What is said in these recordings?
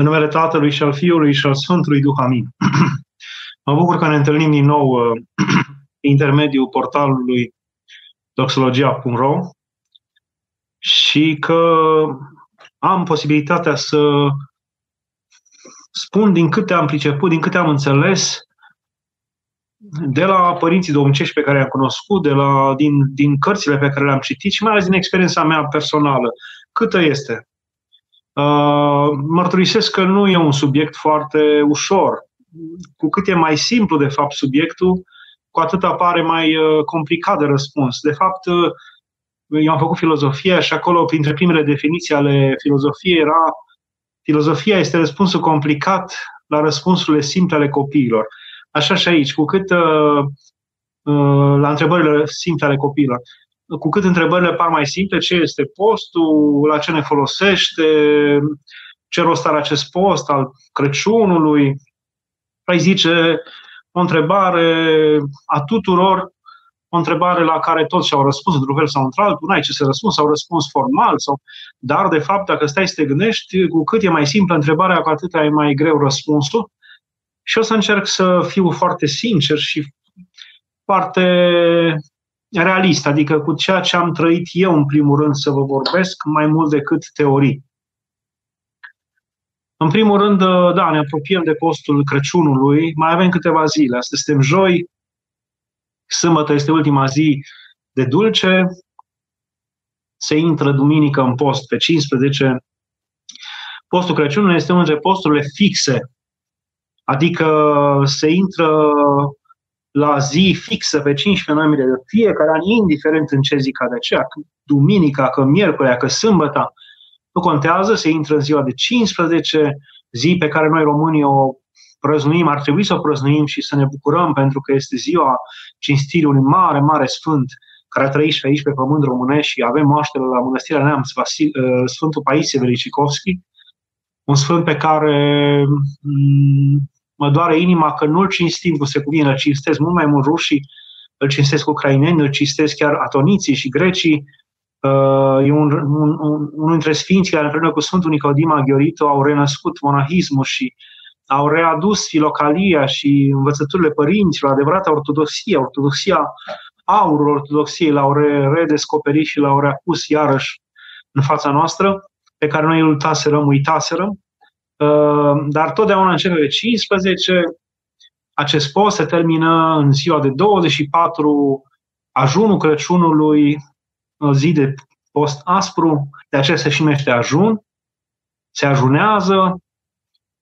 În numele Tatălui și al Fiului și al Sfântului Duh, amin. mă bucur că ne întâlnim din nou uh, intermediul portalului doxologia.ro și că am posibilitatea să spun din câte am priceput, din câte am înțeles, de la părinții domnicești pe care i-am cunoscut, de la, din, din cărțile pe care le-am citit și mai ales din experiența mea personală, câtă este. Uh, mărturisesc că nu e un subiect foarte ușor. Cu cât e mai simplu, de fapt, subiectul, cu atât apare mai uh, complicat de răspuns. De fapt, uh, eu am făcut filozofie și acolo, printre primele definiții ale filozofiei, era filozofia este răspunsul complicat la răspunsurile simple ale copiilor. Așa și aici, cu cât la întrebările simple ale copiilor cu cât întrebările par mai simple, ce este postul, la ce ne folosește, ce rost are acest post al Crăciunului, ai zice o întrebare a tuturor, o întrebare la care toți și-au răspuns într-un fel sau într-altul, nu ai ce să răspuns, sau răspuns formal, sau... dar de fapt, dacă stai să te gândești, cu cât e mai simplă întrebarea, cu atât e mai greu răspunsul. Și o să încerc să fiu foarte sincer și foarte realist, adică cu ceea ce am trăit eu în primul rând să vă vorbesc, mai mult decât teorii. În primul rând, da, ne apropiem de postul Crăciunului, mai avem câteva zile. Astăzi suntem joi, sâmbătă este ultima zi de dulce, se intră duminică în post pe 15. Postul Crăciunului este unul dintre posturile fixe, adică se intră la zi fixă pe 15 noiembrie de fiecare an, indiferent în ce zi cade aceea, că duminica, că miercurea, că sâmbăta, nu contează, se intră în ziua de 15, zi pe care noi românii o prăznuim, ar trebui să o prăznuim și să ne bucurăm pentru că este ziua cinstirii unui mare, mare sfânt care a trăit și aici pe pământ românesc și avem moaștele la Mănăstirea Neamț, Vasil, uh, Sfântul Paisie Velicicovski, un sfânt pe care mm, mă doare inima că nu-l cinstim cum se cuvine, îl cinstesc mult mai mult rușii, îl cinstesc ucraineni, îl cinstesc chiar atoniții și grecii. Uh, e un, un, un, unul dintre sfinții care împreună cu Sfântul Nicodima Ghiorito au renăscut monahismul și au readus filocalia și învățăturile părinților, adevărata ortodoxie, ortodoxia aurul ortodoxiei l-au redescoperit și l-au reapus iarăși în fața noastră, pe care noi îl taserăm, uitaserăm. Ehm, dar totdeauna începe pe 15. Acest post se termină în ziua de 24, ajunul Crăciunului, zi de post aspru, de aceea se și numește ajun, se ajunează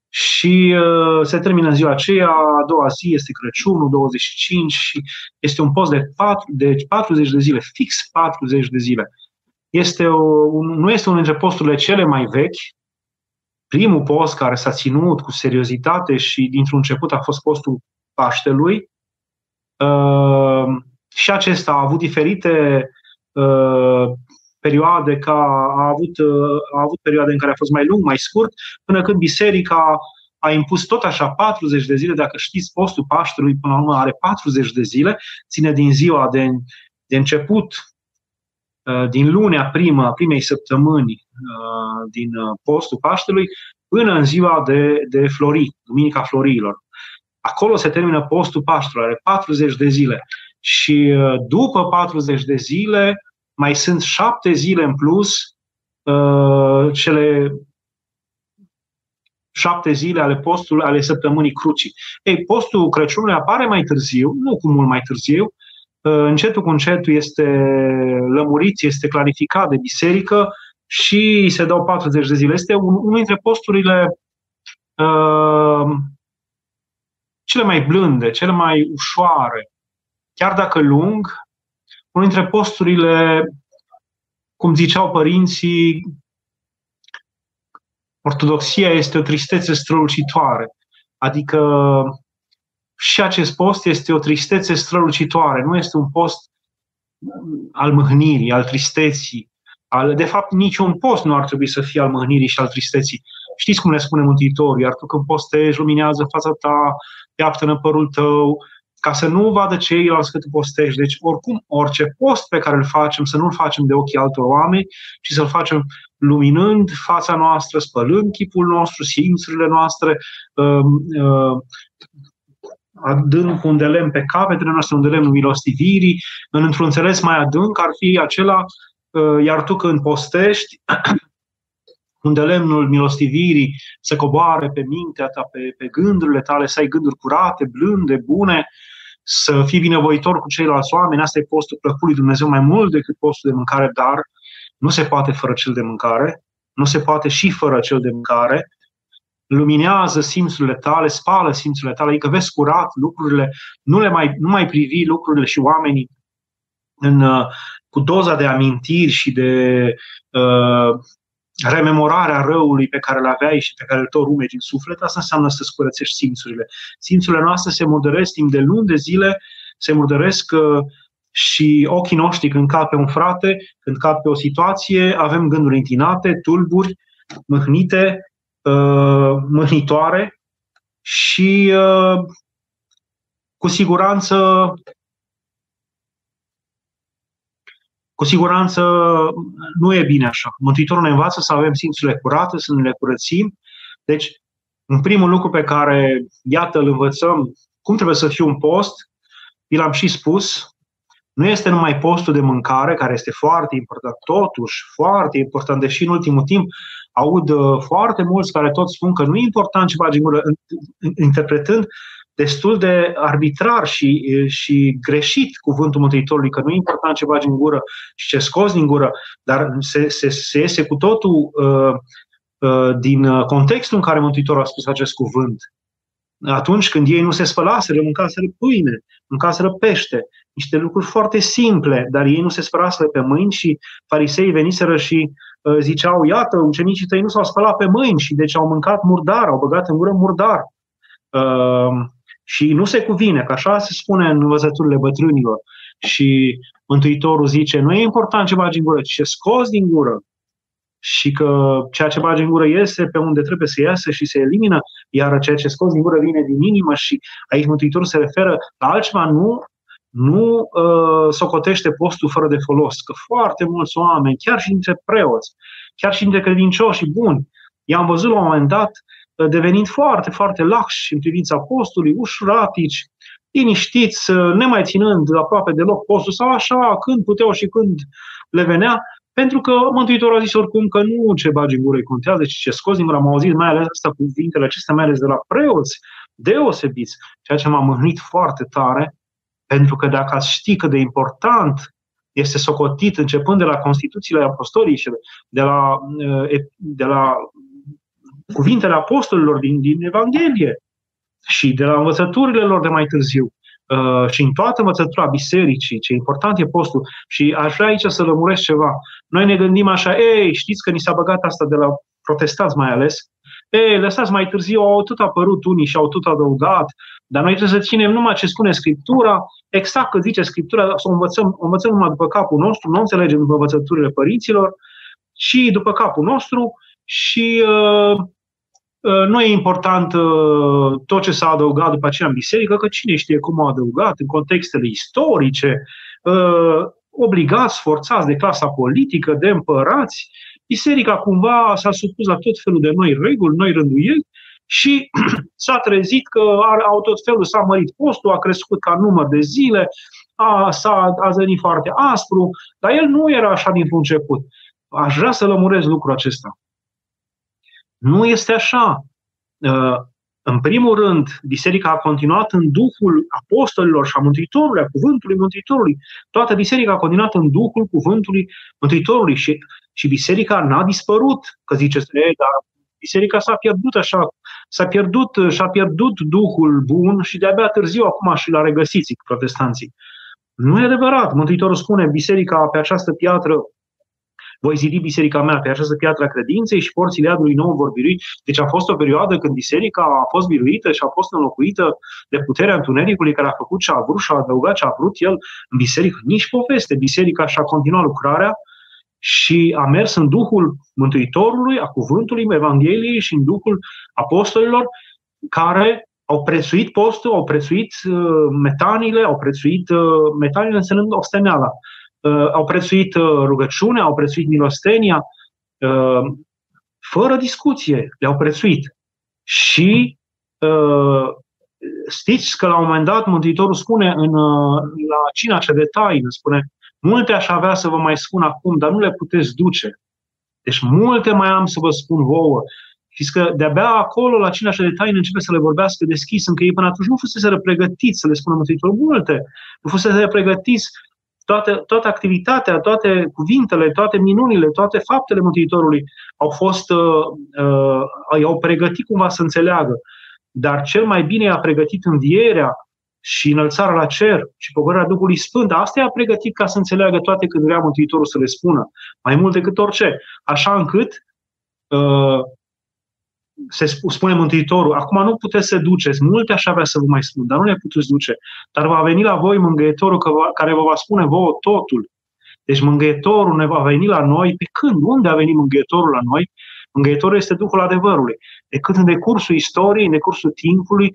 și uh, se termină în ziua aceea, a doua zi este Crăciunul, 25 și este un post de, 4, de 40 de zile, fix 40 de zile. Este o, un, nu este unul dintre posturile cele mai vechi, primul post care s-a ținut cu seriozitate și dintr-un început a fost postul Paștelui. Uh, și acesta a avut diferite uh, perioade, ca a avut, uh, a avut perioade în care a fost mai lung, mai scurt, până când biserica a impus tot așa 40 de zile, dacă știți, postul Paștelui până la urmă are 40 de zile, ține din ziua de, de început, din lunea primă, primei săptămâni Uh, din uh, postul Paștelui până în ziua de, de Flori, Duminica Florilor. Acolo se termină postul Paștelui, are 40 de zile. Și uh, după 40 de zile mai sunt șapte zile în plus, cele șapte zile ale postului, ale săptămânii crucii. Ei, postul Crăciunului apare mai târziu, nu cu mult mai târziu, încetul cu încetul este lămurit, este clarificat de biserică, și se dau 40 de zile. Este un, unul dintre posturile uh, cele mai blânde, cele mai ușoare, chiar dacă lung, unul dintre posturile, cum ziceau părinții, ortodoxia este o tristețe strălucitoare. Adică și acest post este o tristețe strălucitoare, nu este un post al mâhnirii, al tristeții, al, de fapt, niciun post nu ar trebui să fie al mâhnirii și al tristeții. Știți cum ne spune Mântuitorul, iar tu când postești, luminează fața ta, peaptă în părul tău, ca să nu vadă ceilalți că tu postești. Deci, oricum, orice post pe care îl facem, să nu-l facem de ochii altor oameni, ci să-l facem luminând fața noastră, spălând chipul nostru, simțurile noastre, um, uh, adânc un de lemn pe capetele noastre, un de lemn milostivirii, în într-un înțeles mai adânc ar fi acela, uh, iar tu când postești, unde lemnul milostivirii se coboare pe mintea ta, pe, pe gândurile tale, să ai gânduri curate, blânde, bune, să fii binevoitor cu ceilalți oameni. Asta e postul plăcut lui Dumnezeu mai mult decât postul de mâncare, dar nu se poate fără cel de mâncare, nu se poate și fără cel de mâncare. Luminează simțurile tale, spală simțurile tale, adică vezi curat lucrurile, nu, le mai, nu mai privi lucrurile și oamenii în, uh, cu doza de amintiri și de uh, rememorarea răului pe care îl aveai și pe care îl tot rumegi în suflet, asta înseamnă să-ți curățești simțurile. Simțurile noastre se murdăresc timp de luni de zile, se murdăresc uh, și ochii noștri când cad pe un frate, când cad pe o situație, avem gânduri întinate, tulburi, mâhnite, uh, mâhnitoare și uh, cu siguranță Cu siguranță nu e bine așa. Mântuitorul ne învață să avem simțurile curate, să ne le curățim. Deci, un primul lucru pe care, iată, îl învățăm, cum trebuie să fie un post, vi l-am și spus, nu este numai postul de mâncare, care este foarte important, totuși foarte important, deși în ultimul timp aud uh, foarte mulți care tot spun că nu e important ce faci în gură, interpretând destul de arbitrar și, și greșit cuvântul Mântuitorului, că nu e important ce bagi în gură și ce scoți din gură, dar se, se, se iese cu totul uh, uh, din contextul în care Mântuitorul a spus acest cuvânt. Atunci când ei nu se spălaseră, mâncaseră pâine, mâncaseră pește, niște lucruri foarte simple, dar ei nu se spălaseră pe mâini și farisei veniseră și uh, ziceau, iată, ucenicii tăi nu s-au spălat pe mâini și deci au mâncat murdar, au băgat în gură murdar. Uh, și nu se cuvine, că așa se spune în învățăturile bătrânilor. Și Mântuitorul zice, nu e important ce bagi în gură, ci ce scos din gură. Și că ceea ce bagi în gură iese pe unde trebuie să iasă și se elimină, iar ceea ce scos din gură vine din inimă și aici Mântuitorul se referă la altceva, nu nu uh, socotește postul fără de folos, că foarte mulți oameni, chiar și dintre preoți, chiar și dintre credincioși și buni, i-am văzut la un moment dat devenind foarte, foarte laxi în privința postului, ușuratici, liniștiți, nemai ținând aproape deloc postul sau așa, când puteau și când le venea, pentru că Mântuitorul a zis oricum că nu ce bagi în gură contează, ci ce scoți din gură. Am auzit mai ales asta cuvintele acestea, mai ales de la preoți deosebiți, ceea ce m-a mâhnit foarte tare, pentru că dacă ați ști cât de important este socotit începând de la Constituțiile Apostolice, de la, de la cuvintele apostolilor din, din Evanghelie și de la învățăturile lor de mai târziu. Uh, și în toată învățătura bisericii, ce important e postul. Și aș vrea aici să lămuresc ceva. Noi ne gândim așa, ei, știți că ni s-a băgat asta de la protestanți mai ales, ei, lăsați mai târziu, au tot apărut unii și au tot adăugat, dar noi trebuie să ținem numai ce spune Scriptura, exact cât zice Scriptura, să o învățăm, o învățăm numai după capul nostru, nu înțelegem după învățăturile părinților, și după capul nostru și uh, Uh, nu e important uh, tot ce s-a adăugat după aceea în biserică, că cine știe cum a adăugat în contextele istorice, uh, obligați, forțați de clasa politică, de împărați. Biserica cumva s-a supus la tot felul de noi reguli, noi rânduieli și s-a trezit că au tot felul, s-a mărit postul, a crescut ca număr de zile, a, s-a a zănit foarte aspru, dar el nu era așa din început. Aș vrea să lămurez lucrul acesta. Nu este așa. Uh, în primul rând, biserica a continuat în duhul apostolilor și a Mântuitorului, a cuvântului Mântuitorului. Toată biserica a continuat în duhul cuvântului Mântuitorului și, și biserica n-a dispărut. Că ziceți, e, dar biserica s-a pierdut așa, s-a pierdut, și-a pierdut duhul bun și de-abia târziu acum și l-a regăsit, zic protestanții. Nu e adevărat. Mântuitorul spune, biserica pe această piatră voi zidi biserica mea pe această piatră a credinței și porțile iadului nou vor birui. Deci a fost o perioadă când biserica a fost biruită și a fost înlocuită de puterea întunericului care a făcut ce a vrut și a adăugat ce a vrut el în biserică. Nici poveste. Biserica și-a continuat lucrarea și a mers în Duhul Mântuitorului, a cuvântului Evangheliei și în Duhul apostolilor care au prețuit postul, au prețuit uh, metanile, au prețuit uh, metanile însemnând osteneala. Uh, au prețuit uh, rugăciunea, au prețuit milostenia, fără discuție, le-au prețuit. Și știți că la un moment dat Mântuitorul spune în, la cina cea de taină, spune, multe aș avea să vă mai spun acum, dar nu le puteți duce. Deci multe mai am să vă spun vouă. Știți că de-abia acolo, la cina așa de taină, începe să le vorbească deschis, încă ei până atunci nu fusese pregătiți să le spună Mântuitorul multe. Nu fusese pregătiți toate, toată activitatea, toate cuvintele, toate minunile, toate faptele Mântuitorului au fost, uh, uh, i-au pregătit cumva să înțeleagă. Dar cel mai bine i-a pregătit învierea și înălțarea la cer și pogorârea Duhului Sfânt. Asta i-a pregătit ca să înțeleagă toate când vrea Mântuitorul să le spună. Mai mult decât orice. Așa încât uh, se spune Mântuitorul, acum nu puteți să duceți, multe aș avea să vă mai spun, dar nu le puteți duce. Dar va veni la voi mângâietorul care vă va spune vouă totul. Deci mângâietorul ne va veni la noi. Pe când? Unde a venit mângâietorul la noi? Mângâietorul este Duhul adevărului. Decât în decursul istoriei, în decursul timpului,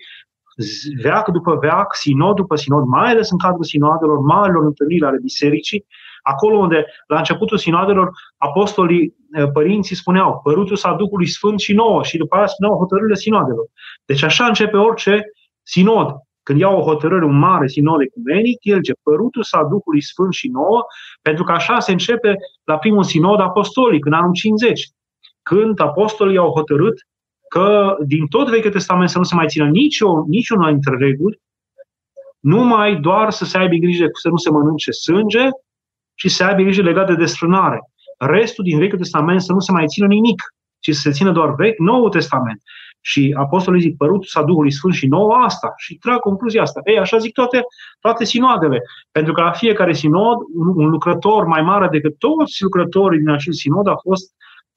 veac după veac, sinod după sinod, mai ales în cadrul sinoadelor, marilor întâlniri ale bisericii, acolo unde la începutul sinoadelor apostolii, eh, părinții spuneau părutul s-a Duhului Sfânt și nouă și după aceea spuneau hotărârile sinoadelor. Deci așa începe orice sinod. Când iau o hotărâre, un mare sinod ecumenic, el ce părutul s-a Duhului Sfânt și nouă, pentru că așa se începe la primul sinod apostolic, în anul 50, când apostolii au hotărât că din tot Vechiul Testament să nu se mai țină nicio, niciuna dintre reguli, numai doar să se aibă grijă să nu se mănânce sânge și să aibă grijă legat de desfrânare. Restul din Vechiul Testament să nu se mai țină nimic, ci să se țină doar vechi, Noul Testament. Și apostolii zic, părut sa Duhului Sfânt și nouă asta. Și trag concluzia asta. Ei, așa zic toate, toate sinoadele. Pentru că la fiecare sinod, un, un lucrător mai mare decât toți lucrătorii din acel sinod a fost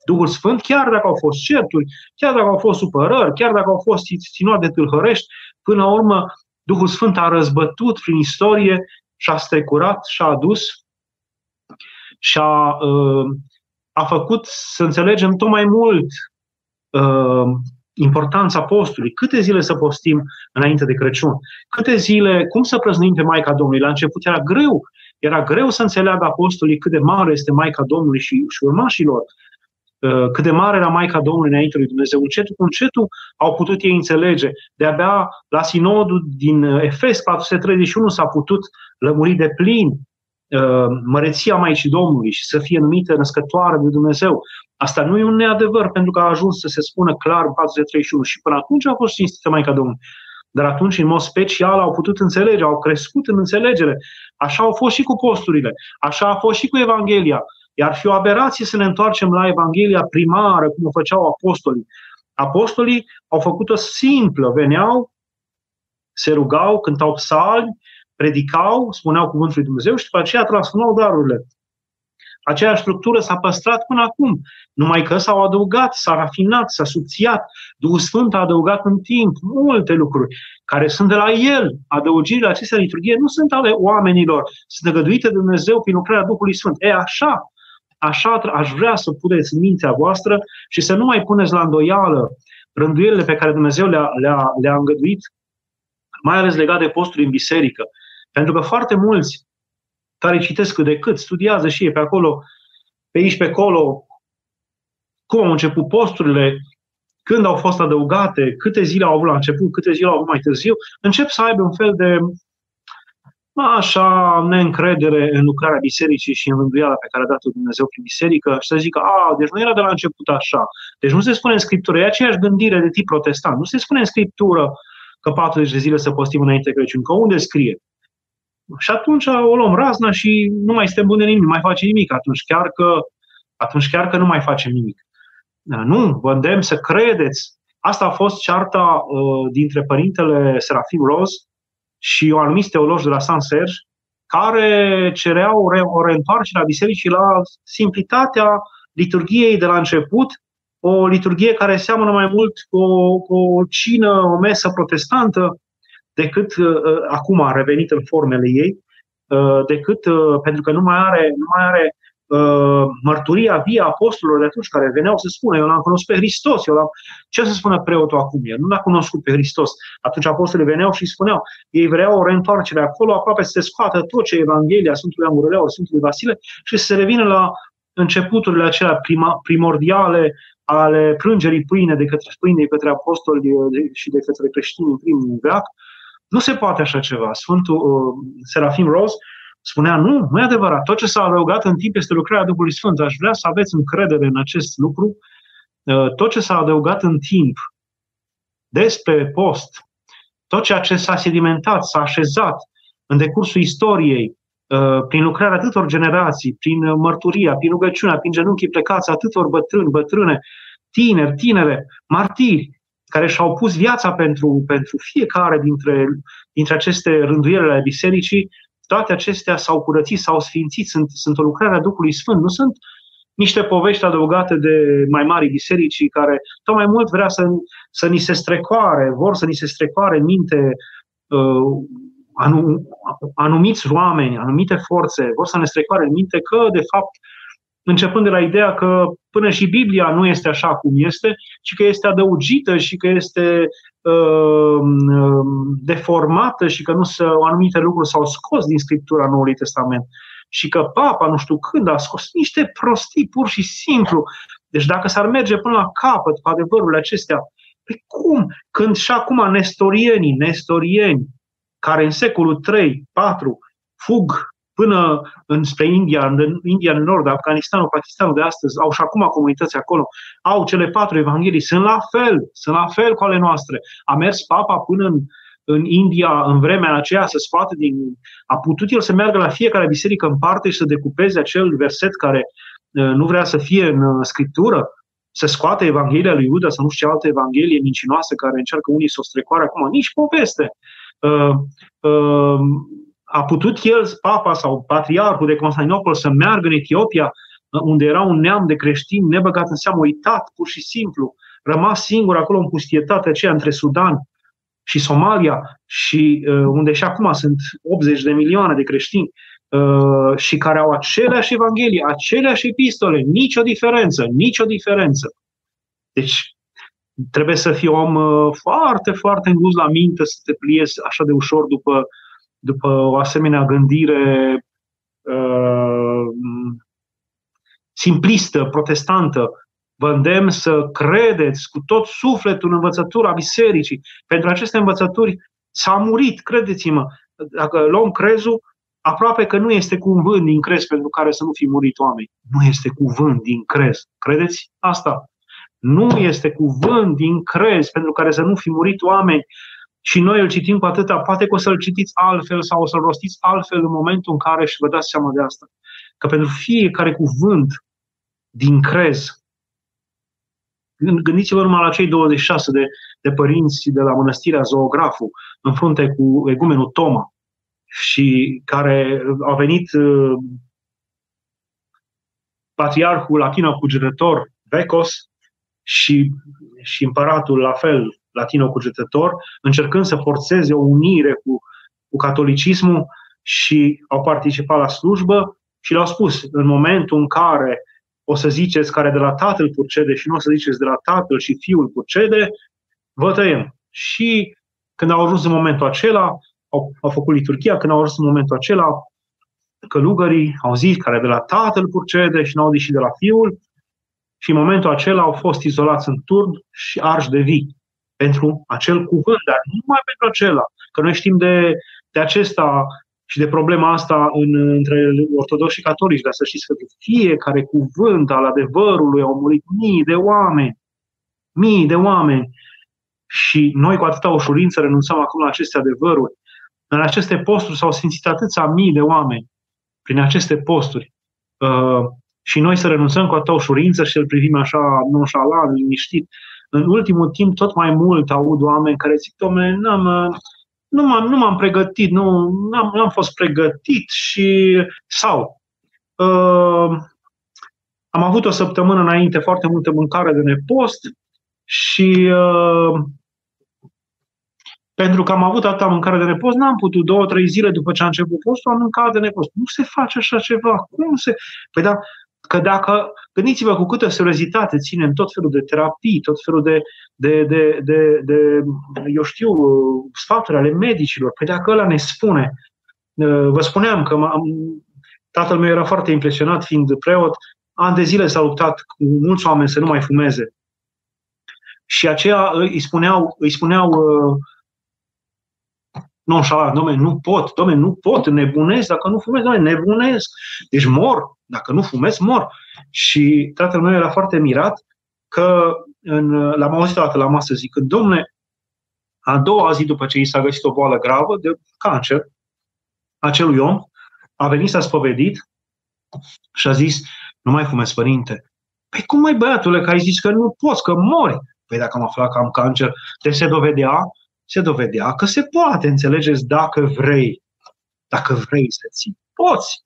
Duhul Sfânt, chiar dacă au fost certuri, chiar dacă au fost supărări, chiar dacă au fost ținuate de tâlhărești, până la urmă Duhul Sfânt a răzbătut prin istorie și a strecurat și a adus și a, uh, a făcut să înțelegem tot mai mult uh, importanța postului. Câte zile să postim înainte de Crăciun? Câte zile, cum să prăznuim pe Maica Domnului? La început era greu. Era greu să înțeleagă apostolii cât de mare este Maica Domnului și, și urmașilor. Uh, cât de mare era Maica Domnului înainte lui Dumnezeu. Încetul cu încetul au putut ei înțelege. De-abia la sinodul din Efes 431 s-a putut lămuri de plin uh, măreția Maicii Domnului și să fie numită născătoare de Dumnezeu. Asta nu e un neadevăr, pentru că a ajuns să se spună clar în 431 și până atunci a fost cinstită Maica Domnului. Dar atunci, în mod special, au putut înțelege, au crescut în înțelegere. Așa au fost și cu posturile, așa a fost și cu Evanghelia. Iar fi o aberație să ne întoarcem la Evanghelia primară, cum o făceau apostolii. Apostolii au făcut-o simplă, veneau, se rugau, cântau psalmi, predicau, spuneau cuvântul lui Dumnezeu și după aceea transformau darurile. Aceeași structură s-a păstrat până acum, numai că s-au adăugat, s-a rafinat, s-a subțiat. Duhul Sfânt a adăugat în timp multe lucruri care sunt de la El. Adăugirile acestea liturghie nu sunt ale oamenilor, sunt negăduite de Dumnezeu prin lucrarea Duhului Sfânt. E așa, Așa aș vrea să puneți în mintea voastră și să nu mai puneți la îndoială rânduielile pe care Dumnezeu le-a, le-a, le-a îngăduit, mai ales legate de posturi în biserică. Pentru că foarte mulți care citesc cât de cât, studiază și ei pe acolo, pe aici, pe acolo, cum au început posturile, când au fost adăugate, câte zile au avut la început, câte zile au avut mai târziu, încep să aibă un fel de așa neîncredere în lucrarea bisericii și în rânduiala pe care a dat-o Dumnezeu prin biserică și să zică, a, deci nu era de la început așa. Deci nu se spune în Scriptură, e aceeași gândire de tip protestant. Nu se spune în Scriptură că 40 de zile să postim înainte de Crăciun, că unde scrie? Și atunci o luăm razna și nu mai suntem buni de nimic, nu mai face nimic atunci, chiar că, atunci chiar că nu mai facem nimic. Da, nu, vă îndemn să credeți. Asta a fost cearta uh, dintre părintele Serafim Ros și o anumiți teologi de la San Serge, care cereau o reîntoarcere a bisericii la simplitatea liturgiei de la început, o liturghie care seamănă mai mult cu o, cu o cină, o mesă protestantă, decât uh, acum a revenit în formele ei, uh, decât uh, pentru că nu mai are, nu mai are Uh, mărturia via apostolilor de atunci care veneau să spună, eu l-am cunoscut pe Hristos, eu l-am... Ce să spună preotul acum? El nu l-a cunoscut pe Hristos. Atunci apostolii veneau și spuneau, ei vreau o reîntoarcere acolo, aproape să se scoată tot ce Evanghelia Sfântului Amurăleau, Sfântului Vasile și să se revină la începuturile acelea prima, primordiale ale prângerii pâine de către pâine de către apostoli și de către creștini în primul veac, nu se poate așa ceva. Sfântul uh, Serafim Ros spunea, nu, nu e adevărat. Tot ce s-a adăugat în timp este lucrarea Duhului Sfânt. Aș vrea să aveți încredere în acest lucru. Uh, tot ce s-a adăugat în timp despre post, tot ceea ce s-a sedimentat, s-a așezat în decursul istoriei, uh, prin lucrarea atâtor generații, prin mărturia, prin rugăciunea, prin genunchii plecați atâtor bătrâni, bătrâne, tineri, tinere, martiri, care și-au pus viața pentru, pentru fiecare dintre, dintre aceste rânduiele ale bisericii, toate acestea s-au curățit, s-au sfințit, sunt, sunt o lucrare a Duhului Sfânt, nu sunt niște povești adăugate de mai mari biserici care tot mai mult vrea să, să ni se strecoare, vor să ni se strecoare în minte uh, anum, anumiți oameni, anumite forțe, vor să ne strecoare în minte că, de fapt, începând de la ideea că până și Biblia nu este așa cum este, ci că este adăugită și că este uh, deformată și că nu se, anumite lucruri s-au scos din Scriptura Noului Testament. Și că Papa, nu știu când, a scos niște prostii, pur și simplu. Deci dacă s-ar merge până la capăt cu adevărurile acestea, pe cum? Când și acum nestorienii, nestorieni, care în secolul 3, 4 fug până înspre India, în India în nord, Afganistanul, Pakistanul de astăzi, au și acum comunități acolo, au cele patru evanghelii, sunt la fel, sunt la fel cu ale noastre. A mers papa până în, în India în vremea aceea să scoate din... A putut el să meargă la fiecare biserică în parte și să decupeze acel verset care uh, nu vrea să fie în uh, scriptură, să scoate Evanghelia lui Iuda sau nu știu ce altă Evanghelie mincinoasă care încearcă unii să o strecoare acum. Nici poveste. Uh, uh, a putut el, papa sau patriarhul de Constantinopol, să meargă în Etiopia, unde era un neam de creștini nebăgat în seamă, uitat, pur și simplu, rămas singur acolo în pustietatea aceea între Sudan și Somalia, și uh, unde și acum sunt 80 de milioane de creștini, uh, și care au aceleași evanghelii, aceleași epistole, nicio diferență, nicio diferență. Deci, trebuie să fii om uh, foarte, foarte îngust la minte să te pliezi așa de ușor după după o asemenea gândire uh, simplistă, protestantă, vă îndemn să credeți cu tot sufletul în învățătura bisericii. Pentru aceste învățături s-a murit, credeți-mă. Dacă luăm crezul, aproape că nu este cuvânt din crez pentru care să nu fi murit oameni. Nu este cuvânt din crez. Credeți asta? Nu este cuvânt din crez pentru care să nu fi murit oameni și noi îl citim cu atâta, poate că o să-l citiți altfel sau o să-l rostiți altfel în momentul în care și vă dați seama de asta. Că pentru fiecare cuvânt din crez, gândiți-vă numai la cei 26 de, de părinți de la mănăstirea Zoografu, în frunte cu egumenul Toma, și care a venit uh, patriarhul latino cugetător Vecos și, și împăratul la fel latino-cugetător, încercând să forțeze o unire cu, cu catolicismul și au participat la slujbă și le-au spus, în momentul în care o să ziceți care de la tatăl purcede și nu o să ziceți de la tatăl și fiul purcede, vă tăiem. Și când au ajuns în momentul acela, au, au făcut liturgia, când au ajuns în momentul acela, călugării au zis care de la tatăl purcede și n-au zis și de la fiul, și în momentul acela au fost izolați în turn și arși de vii pentru acel cuvânt, dar nu numai pentru acela. Că noi știm de, de acesta și de problema asta în, între ortodoxi și catolici, dar să știți că de fiecare cuvânt al adevărului au murit mii de oameni. Mii de oameni. Și noi cu atâta ușurință renunțăm acum la aceste adevăruri. În aceste posturi s-au simțit atâția mii de oameni prin aceste posturi. Uh, și noi să renunțăm cu atâta ușurință și să-l privim așa nonșalant, liniștit în ultimul timp tot mai mult aud oameni care zic, domnule, n-am, nu m-am, nu m-am pregătit, nu n-am, n-am fost pregătit și sau uh, am avut o săptămână înainte foarte multă mâncare de nepost și uh, pentru că am avut atâta mâncare de nepost, n-am putut două, trei zile după ce a început postul, am mâncat de nepost. Nu se face așa ceva. Cum se... Păi da, Că dacă, gândiți-vă cu câtă seriozitate ținem tot felul de terapii, tot felul de, de, de, de, de eu știu, sfaturi ale medicilor, păi dacă ăla ne spune, vă spuneam că tatăl meu era foarte impresionat fiind preot, ani de zile s-a luptat cu mulți oameni să nu mai fumeze. Și aceea îi spuneau, îi spuneau uh, nonșalant, domne, nu pot, domne, nu pot, nebunesc dacă nu fumez, domne, nebunesc. Deci mor, dacă nu fumez, mor. Și tatăl meu era foarte mirat că în, l-am auzit o dată la masă zicând, domne, a doua zi după ce i s-a găsit o boală gravă de cancer, acelui om a venit, s-a spovedit și a zis, nu mai fumez, părinte. Păi cum mai băiatule, că ai zis că nu poți, că mori? Păi dacă am aflat că am cancer, de se dovedea, se dovedea că se poate, înțelegeți, dacă vrei. Dacă vrei să ții, poți.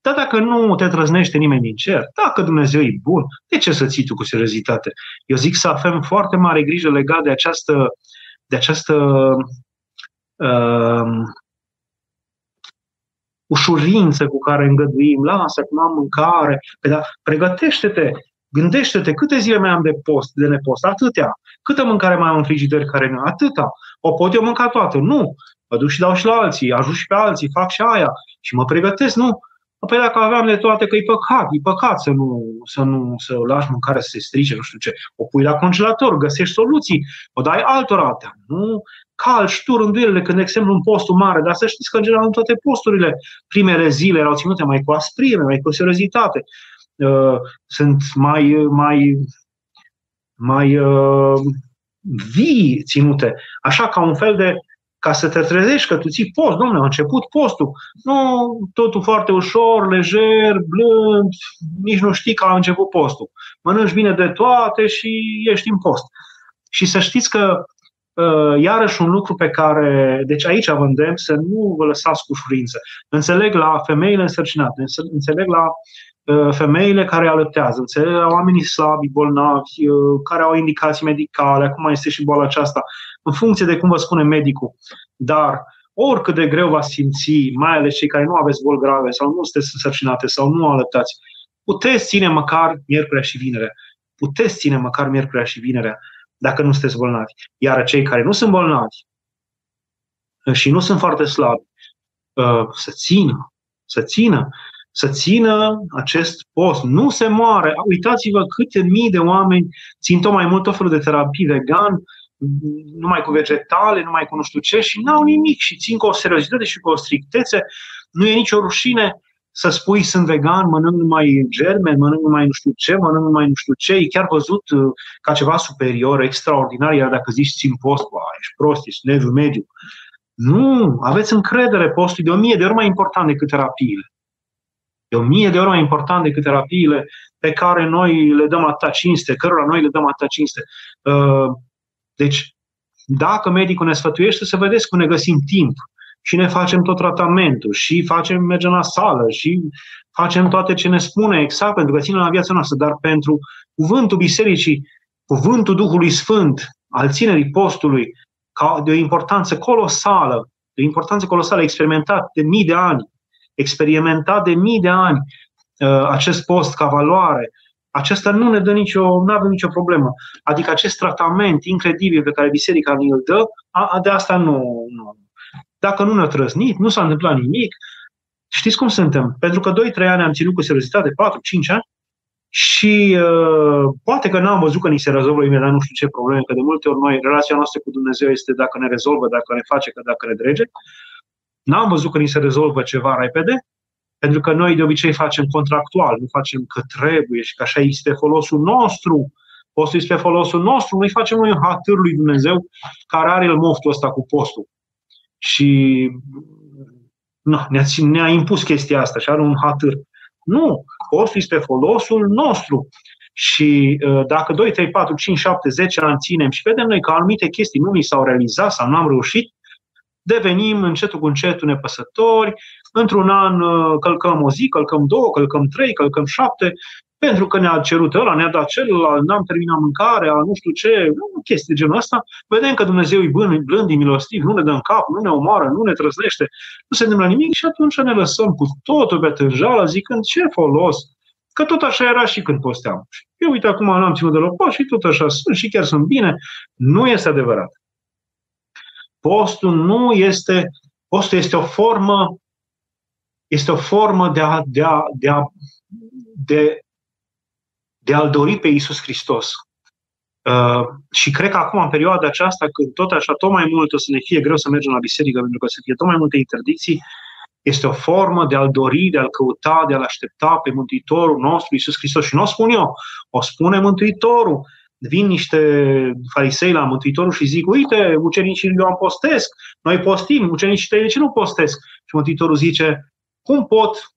Dar dacă nu te trăznește nimeni din cer, dacă Dumnezeu e bun, de ce să ții tu cu seriozitate? Eu zic să avem foarte mare grijă legat de această, de această uh, ușurință cu care îngăduim, lasă, cum am mâncare, păi da, pregătește-te, gândește-te câte zile mai am de post, de nepost, atâtea. Câtă mâncare mai am în frigider care nu? Atâta. O pot eu mânca toată? Nu. Mă duc și dau și la alții, ajut și pe alții, fac și aia și mă pregătesc? Nu. Păi dacă aveam de toate că e păcat, e păcat să nu, să nu să lași mâncarea să se strice, nu știu ce. O pui la congelator, găsești soluții, o dai altora. Nu calci tu rânduielile când, de exemplu, un postul mare, dar să știți că, în general, în toate posturile, primele zile erau ținute mai cu asprime, mai cu seriozitate. Uh, sunt mai, mai, mai uh, vii ținute, așa ca un fel de ca să te trezești că tu ții post, domnule, a început postul. Nu, totul foarte ușor, lejer, blând, nici nu știi că a început postul. Mănânci bine de toate și ești în post. Și să știți că uh, iarăși un lucru pe care, deci aici vă îndemn să nu vă lăsați cu ușurință. Înțeleg la femeile însărcinate, înțeleg la uh, femeile care alăptează, înțeleg la oamenii slabi, bolnavi, uh, care au indicații medicale, acum este și boala aceasta în funcție de cum vă spune medicul. Dar oricât de greu va simți, mai ales cei care nu aveți boli grave sau nu sunteți însărcinate sau nu alăptați, puteți ține măcar miercurea și vinerea. Puteți ține măcar miercurea și vinerea dacă nu sunteți bolnavi. Iar cei care nu sunt bolnavi și nu sunt foarte slabi, uh, să țină, să țină, să țină acest post. Nu se moare. Uitați-vă câte mii de oameni țin tot mai mult tot felul de terapii vegan, numai cu vegetale, numai cu nu știu ce și n-au nimic și țin cu o seriozitate și cu o strictețe. Nu e nicio rușine să spui sunt vegan, mănânc numai germen, mănânc numai nu știu ce, mănânc numai nu știu ce, e chiar văzut uh, ca ceva superior, extraordinar, iar dacă zici țin post, bă, ești prost, ești nerviul mediu. Nu, aveți încredere, postul de o mie de ori mai important decât terapiile. De o mie de ori mai important decât terapiile pe care noi le dăm atâta cinste, cărora noi le dăm atâta cinste. Uh, deci, dacă medicul ne sfătuiește, să vedeți cum ne găsim timp și ne facem tot tratamentul și facem, mergem la sală și facem toate ce ne spune exact pentru că ține la viața noastră, dar pentru cuvântul bisericii, cuvântul Duhului Sfânt, al ținerii postului, ca de o importanță colosală, de o importanță colosală, experimentat de mii de ani, experimentat de mii de ani uh, acest post ca valoare, acesta nu ne dă nicio, nu avem nicio problemă. Adică acest tratament incredibil pe care biserica ni îl dă, a, de asta nu, nu. Dacă nu ne-a trăznit, nu s-a întâmplat nimic, știți cum suntem? Pentru că 2-3 ani am ținut cu seriozitate, 4-5 ani, și uh, poate că n-am văzut că ni se rezolvă imediat nu știu ce probleme, că de multe ori noi, relația noastră cu Dumnezeu este dacă ne rezolvă, dacă ne face, că dacă ne drege. N-am văzut că ni se rezolvă ceva repede, pentru că noi de obicei facem contractual, nu facem că trebuie și că așa este folosul nostru. Postul este folosul nostru, noi facem noi un hatâr lui Dumnezeu care are el moftul ăsta cu postul. Și nu, ne-a, ne-a impus chestia asta și are un hatâr. Nu, postul este folosul nostru. Și uh, dacă 2, 3, 4, 5, 7, 10 ani ținem și vedem noi că anumite chestii nu ni s-au realizat sau nu am reușit, devenim încetul cu încetul nepăsători, într-un an uh, călcăm o zi, călcăm două, călcăm trei, călcăm șapte, pentru că ne-a cerut ăla, ne-a dat celălalt, n-am terminat mâncarea, nu știu ce, nu, chestii de genul ăsta. Vedem că Dumnezeu e blând, blând, e milostiv, nu ne dă în cap, nu ne omoară, nu ne trăznește, nu se întâmplă nimic și atunci ne lăsăm cu totul pe tânjală, zicând ce folos, că tot așa era și când posteam. Eu uite acum n-am ținut deloc post și tot așa sunt și chiar sunt bine. Nu este adevărat. Postul nu este, postul este o formă, este o formă de a, de a, de a, de de a-L dori pe Iisus Hristos. Uh, și cred că acum, în perioada aceasta, când tot așa, tot mai mult o să ne fie greu să mergem la biserică, pentru că o să fie tot mai multe interdicții, este o formă de a-L dori, de a-L căuta, de a-L aștepta pe Mântuitorul nostru, Iisus Hristos. Și nu o spun eu, o spune Mântuitorul. Vin niște farisei la Mântuitorul și zic, uite, ucenicii Ioan postesc, noi postim, ucenicii tăi de ce nu postesc? Și Mântuitorul zice, cum pot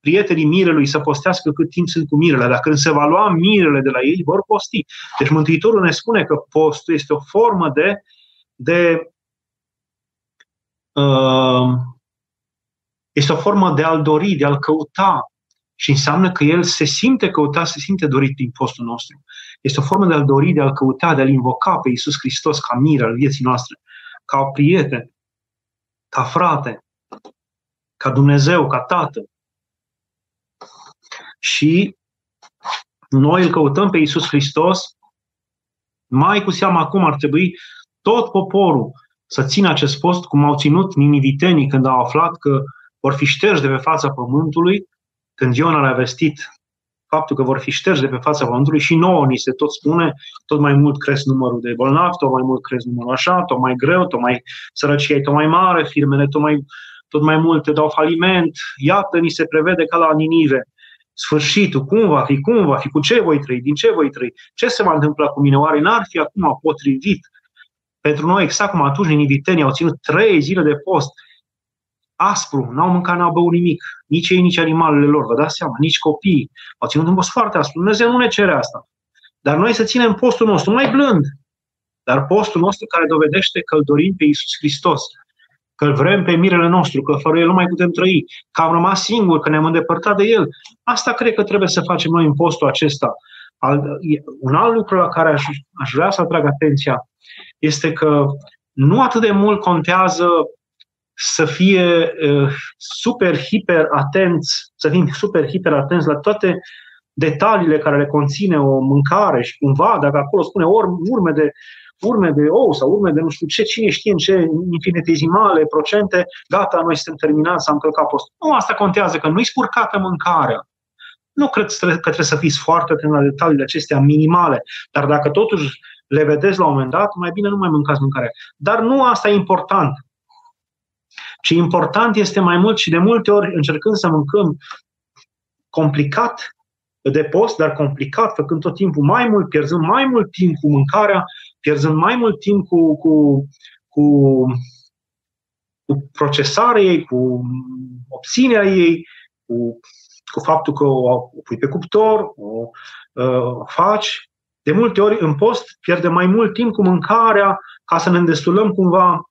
prietenii mirelui să postească cât timp sunt cu mirele. Dacă când se va lua mirele de la ei, vor posti. Deci Mântuitorul ne spune că postul este o formă de, de uh, este o formă de a-L dori, de a-L căuta. Și înseamnă că El se simte căutat, se simte dorit din postul nostru. Este o formă de a-L dori, de a-L căuta, de a-L invoca pe Iisus Hristos ca mire al vieții noastre, ca prieten, ca frate, ca Dumnezeu, ca Tată. Și noi îl căutăm pe Iisus Hristos, mai cu seamă acum ar trebui tot poporul să țină acest post, cum au ținut ninivitenii când au aflat că vor fi șterși de pe fața pământului, când Iona le-a vestit faptul că vor fi șterși de pe fața pământului și nouă ni se tot spune, tot mai mult cresc numărul de bolnavi, tot mai mult cresc numărul așa, tot mai greu, tot mai sărăcia e tot mai mare, firmele tot mai, tot mai multe dau faliment. Iată, ni se prevede ca la Ninive. Sfârșitul, cum va fi, cum va fi, cu ce voi trăi, din ce voi trăi, ce se va întâmpla cu mine, oare n-ar fi acum potrivit? Pentru noi, exact cum atunci ninivitenii au ținut trei zile de post, aspru, n-au mâncat, n-au băut nimic, nici ei, nici animalele lor, vă dați seama, nici copiii, au ținut un post foarte aspru, Dumnezeu nu ne cere asta. Dar noi să ținem postul nostru mai blând, dar postul nostru care dovedește că îl dorim pe Iisus Hristos, că îl vrem pe mirele nostru, că fără el nu mai putem trăi, că am rămas singuri, că ne-am îndepărtat de el. Asta cred că trebuie să facem noi în postul acesta. un alt lucru la care aș, aș vrea să atrag atenția este că nu atât de mult contează să fie uh, super, hiper atenți, să fim super, hiper atenți la toate detaliile care le conține o mâncare și cumva, dacă acolo spune urme de urme de ou sau urme de nu știu ce, cine știe în ce infinitezimale procente, gata, noi suntem terminați, am călcat postul. Nu, asta contează, că nu-i spurcată mâncarea. Nu cred că trebuie să fiți foarte atent la detaliile acestea minimale, dar dacă totuși le vedeți la un moment dat, mai bine nu mai mâncați mâncare. Dar nu asta e important. Ce important este mai mult și de multe ori încercând să mâncăm complicat de post, dar complicat, făcând tot timpul mai mult, pierzând mai mult timp cu mâncarea, pierzând mai mult timp cu, cu, cu, cu procesarea ei, cu obținerea ei, cu, cu faptul că o, o pui pe cuptor, o uh, faci. De multe ori în post pierdem mai mult timp cu mâncarea ca să ne îndestulăm cumva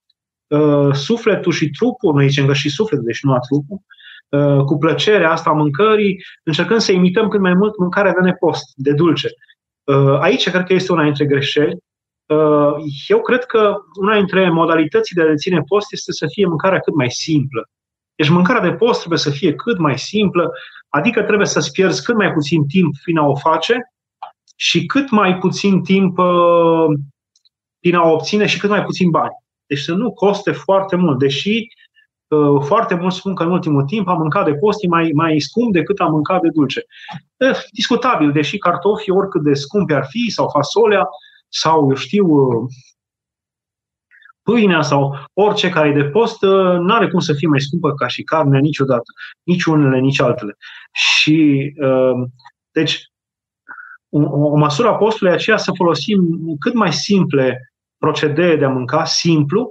uh, sufletul și trupul, noi zicem că și sufletul, deci nu a trupul, uh, cu plăcerea asta a mâncării, încercând să imităm cât mai mult mâncarea de nepost, de dulce. Uh, aici cred că este una dintre greșeli Uh, eu cred că una dintre modalitățile de a ține post este să fie mâncarea cât mai simplă. Deci mâncarea de post trebuie să fie cât mai simplă, adică trebuie să-ți pierzi cât mai puțin timp prin a o face și cât mai puțin timp uh, prin a o obține și cât mai puțin bani. Deci să nu coste foarte mult, deși uh, foarte mulți spun că în ultimul timp am mâncat de post mai, mai scump decât am mâncat de dulce. Eh, discutabil, deși cartofii, oricât de scumpi ar fi, sau fasolea, sau, eu știu, pâinea sau orice care e de post, nu are cum să fie mai scumpă ca și carnea niciodată. Nici unele, nici altele. Și, uh, deci, o, o măsură a postului aceea să folosim cât mai simple procedee de a mânca, simplu,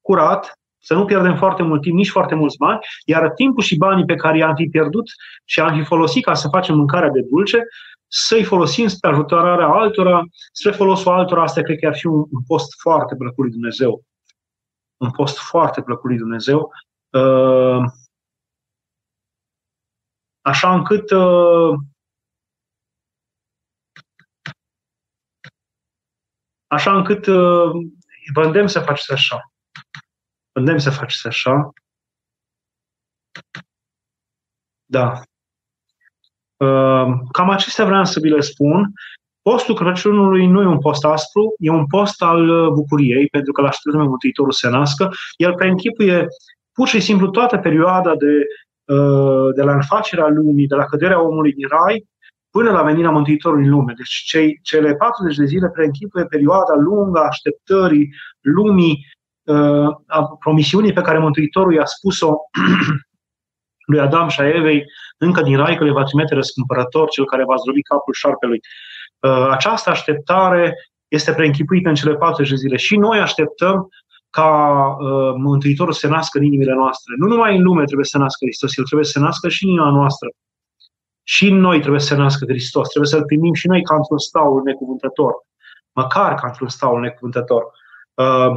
curat, să nu pierdem foarte mult timp, nici foarte mulți bani, iar timpul și banii pe care i-am fi pierdut și am fi folosit ca să facem mâncarea de dulce, să-i folosim spre ajutorarea altora, spre folosul altora, asta cred că ar fi un, un post foarte plăcut lui Dumnezeu. Un post foarte plăcut lui Dumnezeu. Uh, așa încât așa încât uh, vă îndemn să faceți așa. Vă îndemn să faceți așa. Da. Ehm, cam acestea vreau să vi le spun. Postul Crăciunului nu e un post aspru, e un post al uh, bucuriei, pentru că la așteptăm Mântuitorul să nască. El preînchipuie pur și simplu toată perioada de, uh, de la înfacerea lumii, de la căderea omului din rai, până la venirea Mântuitorului în lume. Deci cei, cele 40 de zile preînchipuie perioada lungă a așteptării lumii, uh, a promisiunii pe care Mântuitorul i-a spus-o lui Adam și a Evei, încă din rai că le va trimite răscumpărător, cel care va zdrobi capul șarpelui. Uh, această așteptare este preînchipuită în cele 40 de zile. Și noi așteptăm ca uh, Mântuitorul să se nască în inimile noastre. Nu numai în lume trebuie să se nască Hristos, El trebuie să se nască și în inima noastră. Și în noi trebuie să se nască Hristos. Trebuie să-L primim și noi ca într-un staul necuvântător. Măcar ca într-un staul necuvântător. Uh,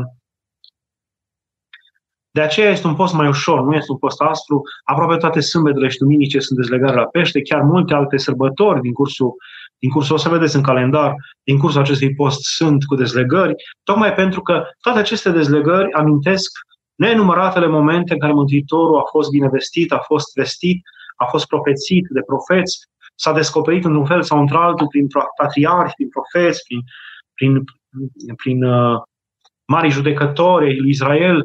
de aceea este un post mai ușor, nu este un post aspru. Aproape toate sâmbetele și duminice sunt dezlegate la pește, chiar multe alte sărbători din cursul, din cursul, o să vedeți în calendar, din cursul acestui post sunt cu dezlegări, tocmai pentru că toate aceste dezlegări amintesc nenumăratele momente în care Mântuitorul a fost binevestit, a fost vestit, a fost profețit de profeți, s-a descoperit într-un fel sau într-altul prin patriarhi, prin profeți, prin, prin, prin uh, mari judecători lui Israel,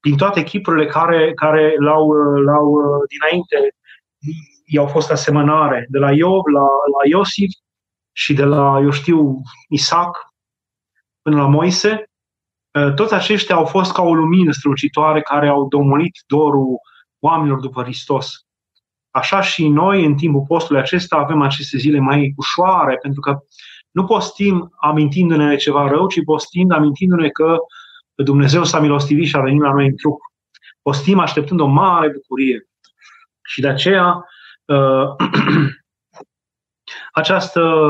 prin toate echipurile care, care l-au, l-au dinainte i-au fost asemănare, de la Iov la, la Iosif și de la, eu știu, Isaac până la Moise, toți aceștia au fost ca o lumină strălucitoare care au domolit dorul oamenilor după Hristos. Așa și noi, în timpul postului acesta, avem aceste zile mai ușoare, pentru că nu postim amintindu-ne ceva rău, ci postim amintindu-ne că Dumnezeu s-a milostivit și a venit la noi în trup. Postim așteptând o mare bucurie. Și de aceea uh, această,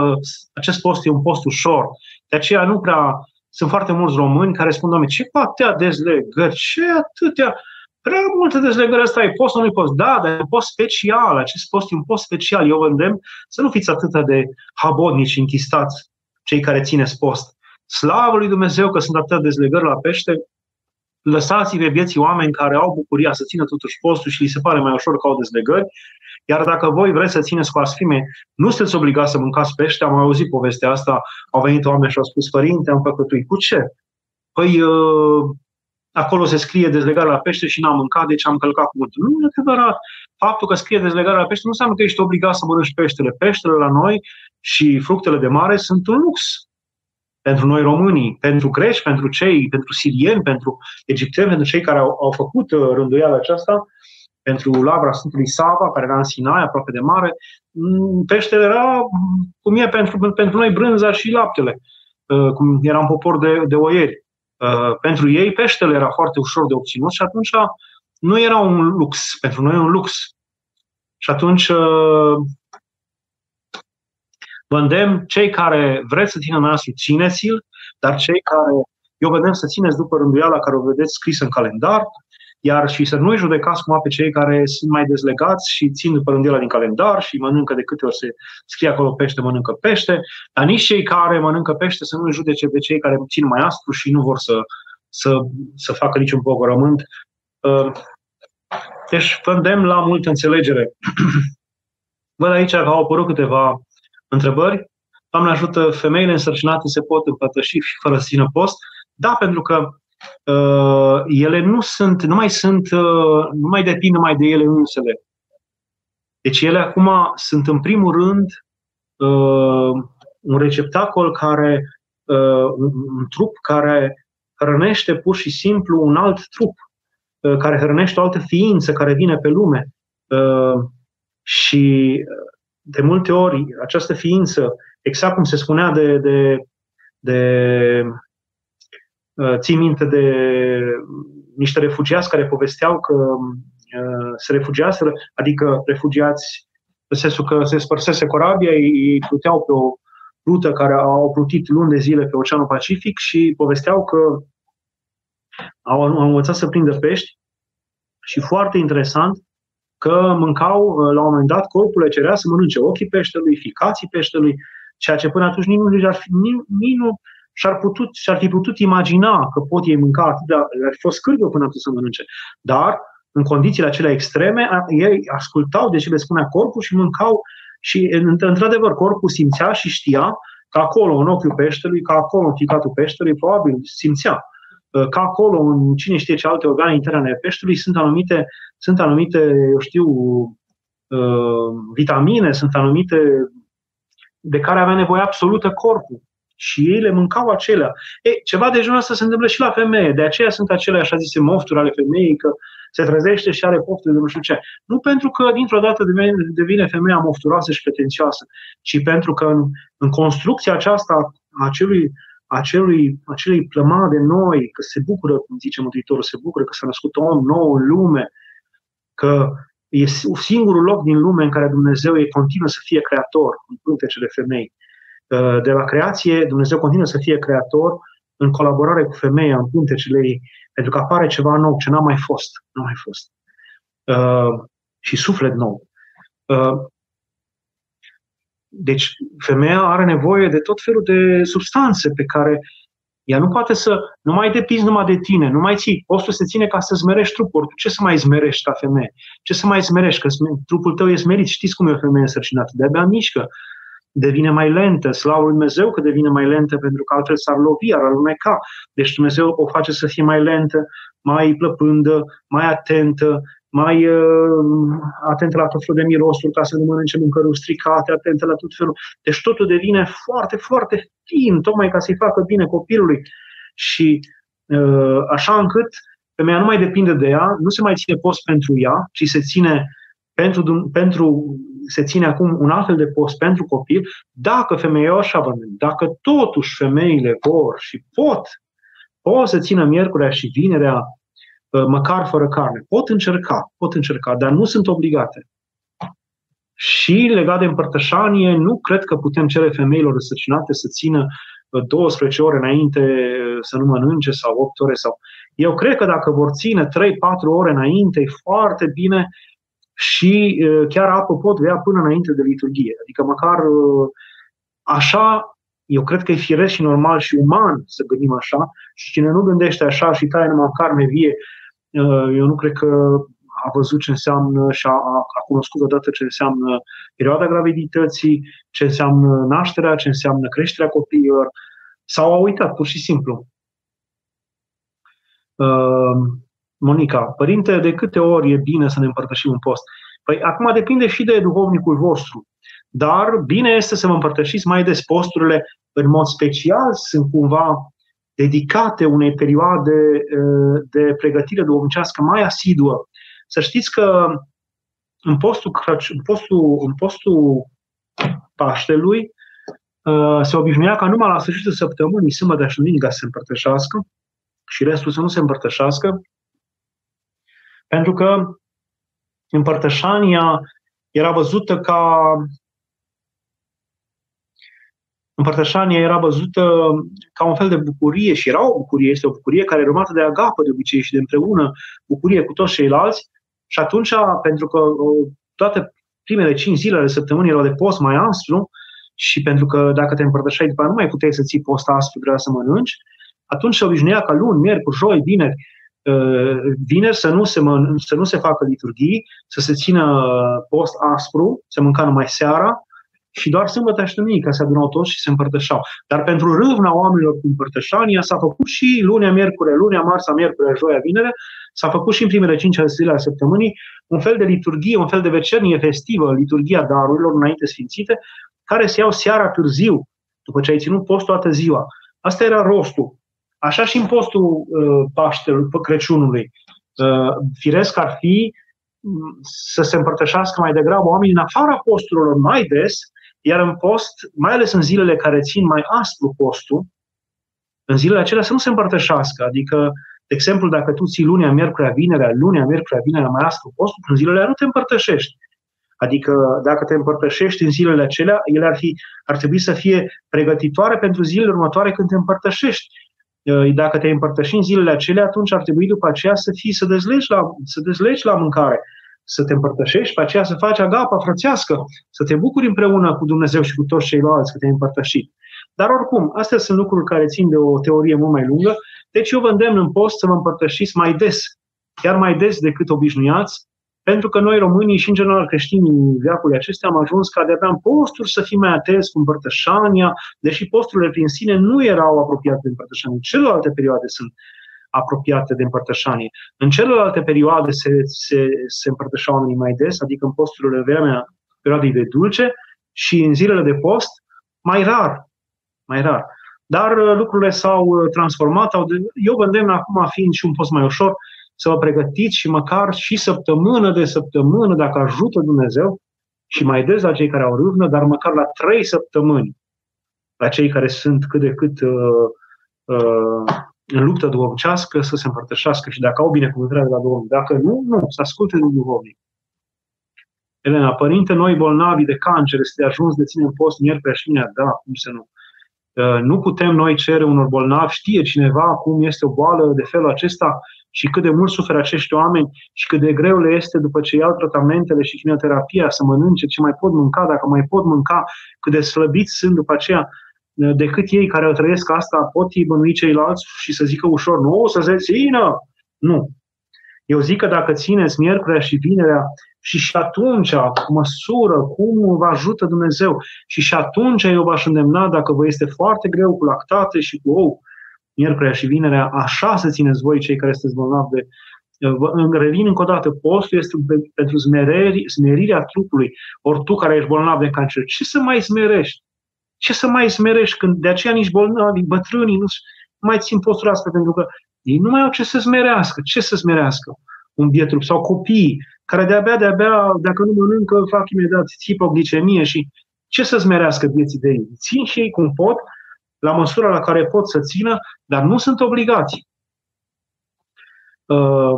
acest post e un post ușor. De aceea nu prea sunt foarte mulți români care spun, Doamne, ce atâtea dezlegări, ce atâtea, prea multe dezlegări ăsta e post, nu post. Da, dar e un post special, acest post e un post special. Eu vă îndemn să nu fiți atât de habodnici, închistați, cei care țineți post. Slavă lui Dumnezeu că sunt atâtea dezlegări la pește, lăsați pe vieții oameni care au bucuria să țină totuși postul și li se pare mai ușor că au dezlegări, iar dacă voi vreți să țineți cu asfime, nu sunteți obligați să mâncați pește. Am auzit povestea asta, au venit oameni și au spus, Părinte, am păcătuit. Cu ce? Păi, uh, acolo se scrie dezlegare la pește și n-am mâncat, deci am călcat cuvântul. Nu e adevărat. Faptul că scrie dezlegare la pește nu înseamnă că ești obligat să mănânci peștele. Peștele la noi și fructele de mare sunt un lux pentru noi românii, pentru greci, pentru cei, pentru sirieni, pentru egipteni, pentru cei care au, au făcut uh, rânduiala aceasta, pentru lavra Sfântului Sava, care era în Sinai, aproape de mare, mm, peștele era cum e pentru, pentru noi brânza și laptele, uh, cum era un popor de, de oieri. Uh, pentru ei peștele era foarte ușor de obținut și atunci nu era un lux, pentru noi un lux. Și atunci Vă îndemn, cei care vreți să țină nasul, țineți-l, dar cei care, eu vă îndemn să țineți după rânduiala care o vedeți scris în calendar, iar și să nu-i judecați cumva pe cei care sunt mai dezlegați și țin după rânduiala din calendar și mănâncă de câte ori se scrie acolo pește, mănâncă pește, dar nici cei care mănâncă pește să nu-i judece pe cei care țin mai aspru și nu vor să, să, să facă niciun pogorământ. Uh, deci vă îndemn la multă înțelegere. Văd aici că au apărut câteva întrebări. Doamne ajută, femeile însărcinate se pot împătăși și fără să țină post? Da, pentru că uh, ele nu sunt, nu mai sunt, uh, nu mai depind numai de ele însele. Deci ele acum sunt în primul rând uh, un receptacol care, uh, un trup care hrănește pur și simplu un alt trup, uh, care hrănește o altă ființă care vine pe lume. Uh, și de multe ori această ființă, exact cum se spunea de, de, de uh, țin minte de niște refugiați care povesteau că uh, se refugiaseră, adică refugiați în sensul că se spărsese corabia, ei pluteau pe o rută care au plutit luni de zile pe Oceanul Pacific și povesteau că au, au învățat să prindă pești și foarte interesant, că mâncau, uh, la un moment dat, corpul le cerea să mănânce ochii peștelui, ficații peștelui, ceea ce până atunci nimeni nu, fi, nimeni nu și-ar, putut, și-ar fi putut imagina că pot ei mânca atât de, ar fi fost scârbă până atunci să mănânce. Dar, în condițiile acelea extreme, ei ascultau de ce le spunea corpul și mâncau și, într-adevăr, corpul simțea și știa că acolo, în ochiul peștelui, că acolo, în ficatul peștelui, probabil simțea Uh, ca acolo, în cine știe ce alte organe interne ale peștelui, sunt anumite, sunt anumite, eu știu, uh, vitamine, sunt anumite de care avea nevoie absolută corpul. Și ei le mâncau acelea. E, ceva de genul ăsta se întâmplă și la femeie. De aceea sunt acele așa zise mofturi ale femeii, că se trezește și are poftă de nu știu ce. Nu pentru că dintr-o dată devine, devine femeia mofturoasă și pretențioasă, ci pentru că în, în construcția aceasta a acelui, acelui, acelei plămade noi, că se bucură, cum zice Mântuitorul, se bucură că s-a născut om nou în lume, că e singurul loc din lume în care Dumnezeu e continuă să fie creator, în pântecele femei. De la creație, Dumnezeu continuă să fie creator în colaborare cu femeia, în pântecele ei, pentru că apare ceva nou, ce n-a mai fost. N-a mai fost. Uh, și suflet nou. Uh, deci, femeia are nevoie de tot felul de substanțe pe care ea nu poate să, nu mai depinzi numai de tine, nu mai ții. Postul se ține ca să zmerești trupul. Ce să mai zmerești ca femeie? Ce să mai zmerești? Că trupul tău e smerit. Știți cum e o femeie însărcinată? De-abia mișcă. Devine mai lentă. Slavă lui Dumnezeu că devine mai lentă pentru că altfel s-ar lovi, ar aluneca. Deci Dumnezeu o face să fie mai lentă, mai plăpândă, mai atentă, mai uh, atentă la tot felul de mirosuri ca să nu mănânce mâncăruri stricate, atentă la tot felul. Deci totul devine foarte, foarte fin, tocmai ca să-i facă bine copilului. Și uh, așa încât femeia nu mai depinde de ea, nu se mai ține post pentru ea, ci se ține pentru, pentru se ține acum un alt fel de post pentru copil, dacă femeia așa dacă totuși femeile vor și pot, pot să țină miercurea și vinerea Uh, măcar fără carne. Pot încerca, pot încerca, dar nu sunt obligate. Și legat de împărtășanie, nu cred că putem cere femeilor răsăcinate să țină 12 uh, ore înainte uh, să nu mănânce sau 8 ore sau... Eu cred că dacă vor ține 3-4 ore înainte, e foarte bine și chiar apă pot bea până înainte de liturghie. Adică măcar așa, eu cred că e firesc și normal și uman să gândim așa și cine nu gândește așa și taie numai carne vie Uh, eu nu cred că a văzut ce înseamnă și a, a cunoscut odată ce înseamnă perioada gravidității, ce înseamnă nașterea, ce înseamnă creșterea copiilor, sau a uitat pur și simplu. Uh, Monica, părinte, de câte ori e bine să ne împărtășim un post? Păi acum depinde și de duhovnicul vostru. Dar bine este să vă împărtășiți mai des posturile în mod special, sunt cumva dedicate unei perioade de pregătire duhovnicească mai asiduă. Să știți că în postul, în postul, în postul Paștelui se obișnuia ca numai la sfârșitul săptămânii, sâmbătă și duminica să se împărtășească și restul să nu se împărtășească, pentru că împărtășania era văzută ca Împărtășania era văzută ca un fel de bucurie și era o bucurie, este o bucurie care e urmată de agapă de obicei și de împreună, bucurie cu toți ceilalți. Și atunci, pentru că toate primele cinci zile ale săptămânii erau de post mai aspru și pentru că dacă te împărtășai după nu mai puteai să ții post aspru, trebuia să mănânci, atunci se obișnuia ca luni, miercuri, joi, vineri, uh, vineri să nu, se măn- să nu se facă liturghii, să se țină post aspru, să mânca numai seara, și doar sâmbătă și duminică se adunau toți și se împărtășau. Dar pentru râvna oamenilor cu împărtășania s-a făcut și lunea, miercure, lunea, marța, miercure, joia, vinere, s-a făcut și în primele cinci zile ale săptămânii un fel de liturghie, un fel de vecernie festivă, liturghia darurilor înainte sfințite, care se iau seara târziu, după ce ai ținut post toată ziua. Asta era rostul. Așa și în postul uh, Paștelui, Crăciunului. Uh, firesc ar fi mm, să se împărtășească mai degrabă oamenii în afara posturilor mai des, iar în post, mai ales în zilele care țin mai aspru postul, în zilele acelea să nu se împărtășească. Adică, de exemplu, dacă tu ții lunea, miercurea, vinerea, lunea, miercurea, vinerea mai aspru postul, în zilele nu te împărtășești. Adică dacă te împărtășești în zilele acelea, ele ar, fi, ar trebui să fie pregătitoare pentru zilele următoare când te împărtășești. Dacă te împărtăși în zilele acelea, atunci ar trebui după aceea să fii, să dezlegi la, să dezlegi la mâncare să te împărtășești, pe aceea să faci agapa frățească, să te bucuri împreună cu Dumnezeu și cu toți ceilalți că te-ai împărtășit. Dar oricum, astea sunt lucruri care țin de o teorie mult mai lungă, deci eu vă îndemn în post să vă împărtășiți mai des, chiar mai des decât obișnuiați, pentru că noi românii și în general creștinii veacului acestea am ajuns ca de-abia în posturi să fim mai atenți cu împărtășania, deși posturile prin sine nu erau apropiate de împărtășanie. Celelalte perioade sunt apropiate de împărtășanie. În celelalte perioade se, se, se împărtășeau oamenii mai des, adică în posturile vremea perioadei de dulce și în zilele de post, mai rar, mai rar. Dar uh, lucrurile s-au uh, transformat. Eu vă îndemn acum, fiind și un post mai ușor, să vă pregătiți și măcar și săptămână de săptămână, dacă ajută Dumnezeu, și mai des la cei care au râvnă, dar măcar la trei săptămâni, la cei care sunt cât de cât uh, uh, în luptă duhovnicească, să se împărtășească și dacă au binecuvântarea de la Domnul. Dacă nu, nu, să asculte de duhovnic. Elena, părinte, noi bolnavi de cancer, este de ajuns de ținem post miercuri și da, cum să nu. Uh, nu putem noi cere unor bolnavi, știe cineva cum este o boală de felul acesta și cât de mult suferă acești oameni și cât de greu le este după ce iau tratamentele și chimioterapia să mănânce ce mai pot mânca, dacă mai pot mânca, cât de slăbiți sunt după aceea uh, decât ei care o trăiesc asta, pot ei bănui ceilalți și să zică ușor, nu, să se țină. Nu. Eu zic că dacă țineți miercurea și vinerea și și atunci, cu măsură, cum vă ajută Dumnezeu, și și atunci eu v-aș îndemna, dacă vă este foarte greu cu lactate și cu ou, miercurea și vinerea, așa să țineți voi cei care sunteți bolnavi de revin încă o dată, postul este pentru smereri, smerirea trupului. Ori tu care ești bolnav de cancer, ce să mai smerești? Ce să mai smerești când de aceea nici bolnavi, bătrânii nu mai țin postul asta pentru că ei nu mai au ce să smerească. Ce să smerească? Un biet trup sau copii care de-abia, de-abia, dacă nu mănâncă, fac imediat hipoglicemie și ce să smerească vieții de ei? Țin și ei cum pot, la măsura la care pot să țină, dar nu sunt obligați. Uh,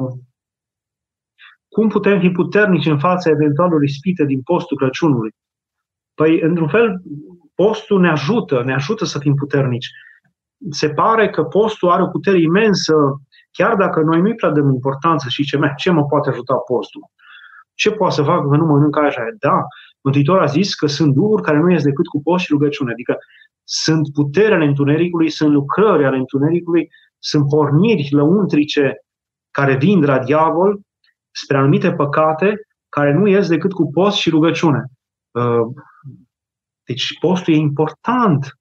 cum putem fi puternici în fața eventualului ispite din postul Crăciunului? Păi, într-un fel, postul ne ajută, ne ajută să fim puternici. Se pare că postul are o putere imensă, chiar dacă noi nu-i prea dăm importanță și ce, ce mă poate ajuta postul. Ce poate să facă că nu mănânc așa? Da, Mântuitor a zis că sunt duhuri care nu ies decât cu post și rugăciune. Adică sunt putere ale întunericului, sunt lucrări ale întunericului, sunt porniri lăuntrice care vin de la diavol spre anumite păcate care nu ies decât cu post și rugăciune. Uh, deci postul e important.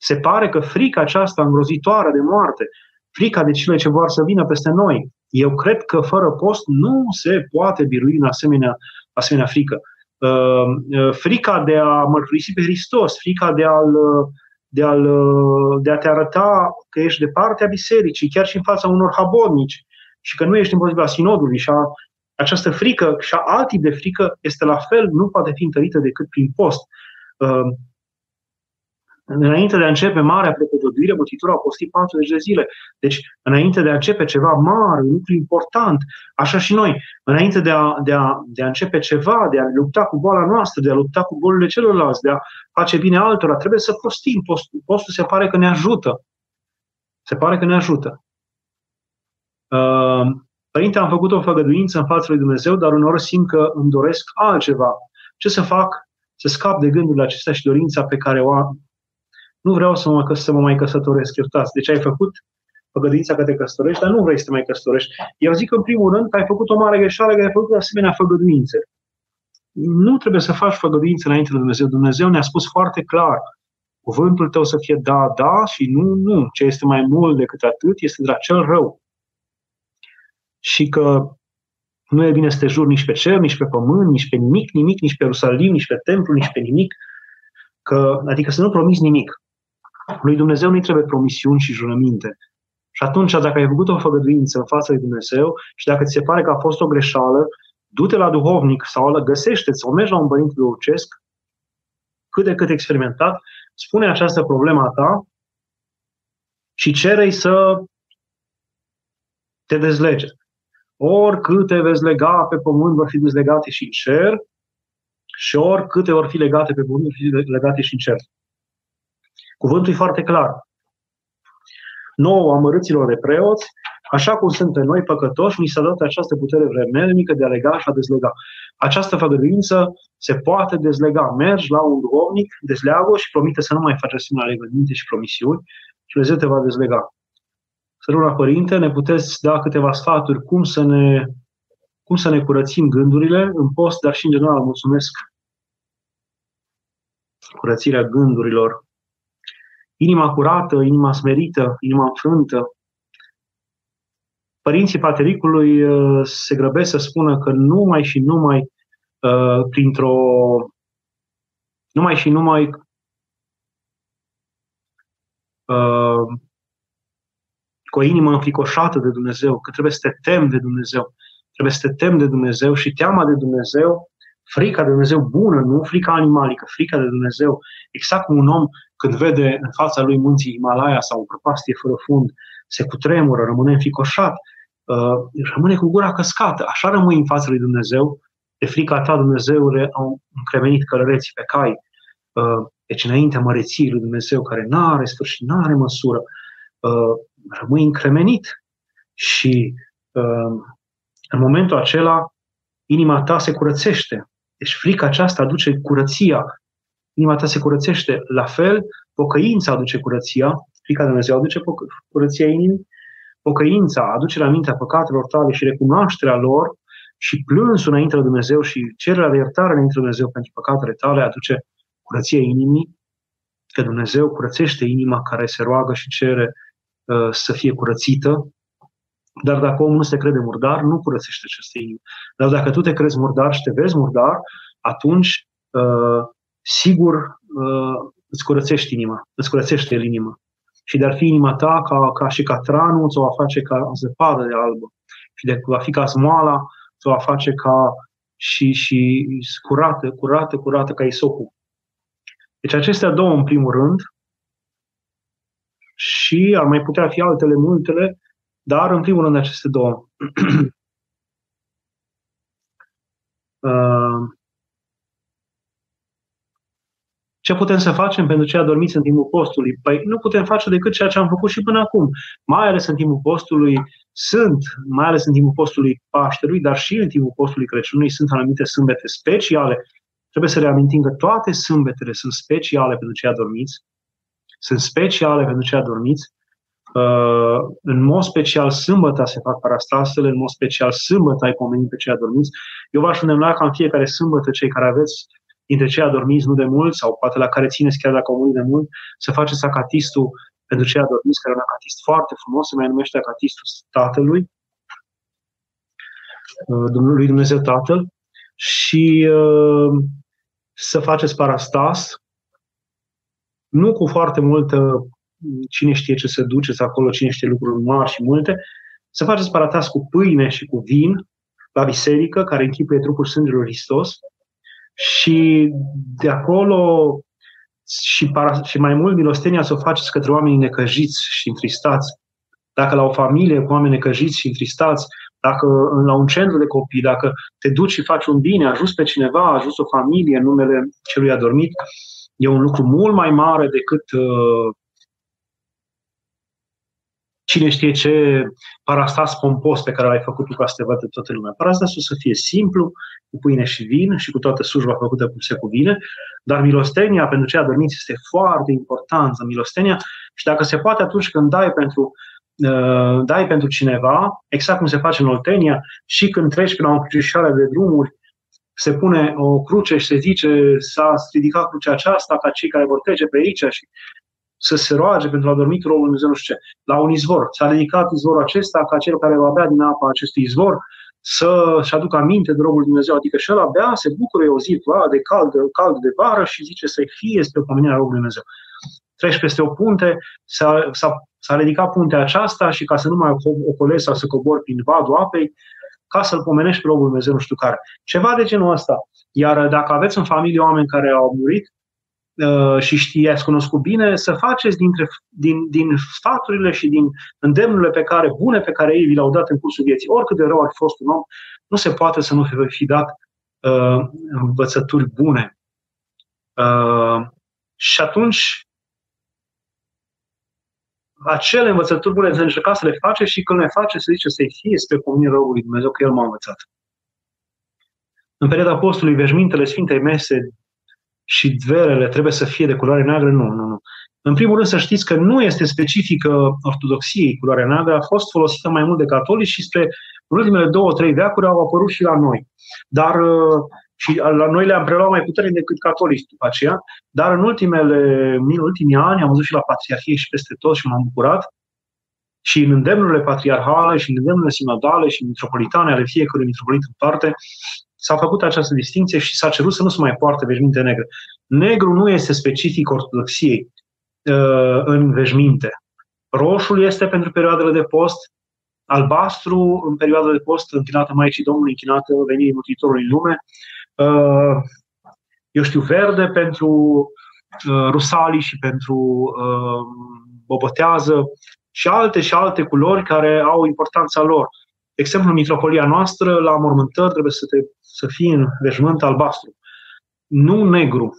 Se pare că frica aceasta îngrozitoare de moarte, frica de cele ce vor să vină peste noi, eu cred că fără post nu se poate birui în asemenea, asemenea frică. Uh, uh, frica de a mărturisi pe Hristos, frica de a-l de, a de a te arăta că ești de partea bisericii, chiar și în fața unor habonici, și că nu ești împotriva sinodului și a, această frică și a alt tip de frică este la fel, nu poate fi întărită decât prin post. Uh, Înainte de a începe marea propovăduire, Mântuitorul a postit 40 de zile. Deci, înainte de a începe ceva mare, un lucru important, așa și noi, înainte de a, de, a, de a începe ceva, de a lupta cu boala noastră, de a lupta cu bolile celorlalți, de a face bine altora, trebuie să postim. Postul, postul se pare că ne ajută. Se pare că ne ajută. Uh, Părinte, am făcut o făgăduință în fața lui Dumnezeu, dar uneori simt că îmi doresc altceva. Ce să fac? Să scap de gândurile acestea și dorința pe care o am, nu vreau să mă, să mă mai căsătoresc, iertați. Deci ai făcut făgăduința că te căsătorești, dar nu vrei să te mai căsătorești. Eu zic în primul rând că ai făcut o mare greșeală, că ai făcut asemenea făgăduințe. Nu trebuie să faci făgăduințe înainte de Dumnezeu. Dumnezeu ne-a spus foarte clar, cuvântul tău să fie da, da și nu, nu. Ce este mai mult decât atât este de la cel rău. Și că nu e bine să te juri nici pe cer, nici pe pământ, nici pe nimic, nimic, nici pe Ierusalim, nici pe templu, nici pe nimic. Că, adică să nu promiți nimic. Lui Dumnezeu nu-i trebuie promisiuni și jurăminte. Și atunci, dacă ai făcut o făgăduință în fața lui Dumnezeu și dacă ți se pare că a fost o greșeală, du-te la duhovnic sau găsește sau mergi la un părinte duhovnicesc, cât de cât experimentat, spune această problemă a ta și cere să te dezlege. Oricât te veți lega pe pământ, vor fi dezlegate și în cer, și oricâte vor fi legate pe pământ, vor fi legate și în cer. Cuvântul e foarte clar. Nouă amărâților de preoți, așa cum suntem noi păcătoși, ni s-a dat această putere vremelnică de a lega și a dezlega. Această făgăduință se poate dezlega. Mergi la un duhovnic, dezleagă și promite să nu mai faci asemenea legăminte și promisiuni și Dumnezeu te va dezlega. Săruna Părinte, ne puteți da câteva sfaturi cum să ne, cum să ne curățim gândurile în post, dar și în general. Mulțumesc! Curățirea gândurilor inima curată, inima smerită, inima înfrântă. Părinții patericului uh, se grăbesc să spună că numai și numai uh, printr-o numai și numai uh, cu o inimă înfricoșată de Dumnezeu, că trebuie să te tem de Dumnezeu. Trebuie să te tem de Dumnezeu și teama de Dumnezeu, frica de Dumnezeu bună, nu frica animalică, frica de Dumnezeu. Exact cum un om când vede în fața lui munții Himalaya sau o prăpastie fără fund, se cutremură, rămâne înficoșat, uh, rămâne cu gura căscată. Așa rămâi în fața lui Dumnezeu, de frica ta, Dumnezeule, au încremenit călăreții pe cai. Uh, deci înaintea măreției lui Dumnezeu, care nu are sfârșit, nu are măsură, uh, rămâi încremenit și în momentul acela inima ta se curățește. Deci frica aceasta aduce curăția. Inima ta se curățește. La fel, pocăința aduce curăția. Frica de Dumnezeu aduce curăția inimii. Pocăința aduce la mintea păcatelor tale și recunoașterea lor și plânsul înainte de Dumnezeu și cererea de iertare înainte de Dumnezeu pentru păcatele tale aduce curăția inimii, că Dumnezeu curățește inima care se roagă și cere uh, să fie curățită, dar dacă omul nu se crede murdar, nu curățește aceste inimi. Dar dacă tu te crezi murdar și te vezi murdar, atunci, uh, sigur, uh, îți curățești inima, îți curățește el inima. Și de-ar fi inima ta ca, ca și catranul, ți-o va face ca zăpadă de albă. Și de va fi ca smoala, ți-o va face ca și, și curată, curată, curată ca isopul. Deci acestea două în primul rând și ar mai putea fi altele multele, dar în primul rând aceste două. uh, Ce putem să facem pentru cei adormiți în timpul postului? Păi nu putem face decât ceea ce am făcut și până acum. Mai ales în timpul postului sunt, mai ales în timpul postului Paștelui, dar și în timpul postului Crăciunului sunt anumite sâmbete speciale. Trebuie să reamintim că toate sâmbetele sunt speciale pentru cei adormiți. Sunt speciale pentru cei adormiți. Uh, în mod special sâmbătă se fac parastasele, în mod special sâmbătă ai pomenit pe cei adormiți. Eu v-aș îndemna ca în fiecare sâmbătă cei care aveți dintre cei adormiți nu de mult sau poate la care țineți chiar dacă au murit de mult, să faceți acatistul pentru cei adormiți, care e un acatist foarte frumos, se mai numește acatistul Tatălui, uh, lui Dumnezeu Tatăl, și uh, să faceți parastas, nu cu foarte multă, cine știe ce să duceți acolo, cine știe lucruri mari și multe, să faceți parastas cu pâine și cu vin la biserică, care închipuie trupul sângelui Hristos, și de acolo și, para, și mai mult milostenia să o faceți către oamenii necăjiți și întristați. Dacă la o familie cu oameni necăjiți și întristați, dacă la un centru de copii, dacă te duci și faci un bine, ajuns pe cineva, ajuns o familie în numele celui adormit, e un lucru mult mai mare decât uh, cine știe ce parastas pompos pe care l-ai făcut tu ca să te vadă toată lumea. Parastasul să fie simplu, cu pâine și vin și cu toată slujba făcută cum se cuvine, dar milostenia pentru cei adormiți este foarte importantă, milostenia și dacă se poate atunci când dai pentru uh, dai pentru cineva, exact cum se face în Oltenia, și când treci pe la o crucișoară de drumuri, se pune o cruce și se zice s-a ridicat crucea aceasta ca cei care vor trece pe aici și să se roage pentru a dormi robul Dumnezeu, nu știu ce. La un izvor. S-a ridicat izvorul acesta ca cel care va bea din apa acestui izvor să-și aducă aminte de robul Dumnezeu, adică și ăla bea, se bucură o zi de cald, cald de vară și zice să-i fie spre pomenirea robului Dumnezeu. Treci peste o punte, s-a, s-a, s-a ridicat puntea aceasta și ca să nu mai ocolezi sau să cobori prin vadul apei, ca să-l pomenești pe robul Dumnezeu nu știu care. Ceva de genul ăsta. Iar dacă aveți în familie oameni care au murit, Uh, și știe, ați cunoscut bine, să faceți dintre, din, din sfaturile și din îndemnurile pe care, bune pe care ei vi le-au dat în cursul vieții, oricât de rău ar fi fost un om, nu se poate să nu fi dat uh, învățături bune. Uh, și atunci, acele învățături bune să încerca să le face și când le face, să zice să-i fie spre pomenirea răului Dumnezeu, că El m-a învățat. În perioada postului, veșmintele Sfintei Mese și dverele trebuie să fie de culoare neagră? Nu, nu, nu. În primul rând să știți că nu este specifică ortodoxiei culoarea neagră, a fost folosită mai mult de catolici și spre în ultimele două, trei veacuri au apărut și la noi. Dar uh, și la noi le-am preluat mai puternic decât catolici după aceea, dar în, ultimele, în ultimii ani am văzut și la Patriarhie și peste tot și m-am bucurat și în îndemnurile patriarhale și în îndemnurile sinodale și metropolitane ale fiecărui metropolit în parte, s-a făcut această distinție și s-a cerut să nu se mai poarte veșminte negre. Negru nu este specific ortodoxiei. uh, în veșminte. Roșul este pentru perioadele de post, albastru în perioada de post închinată Maicii Domnului, închinată venirii Mântuitorului în lume, uh, eu știu, verde pentru uh, rusalii și pentru uh, bobotează și alte și alte culori care au importanța lor. De exemplu, în mitropolia noastră, la mormântări, trebuie să, te, să fie în veșmânt albastru, nu negru.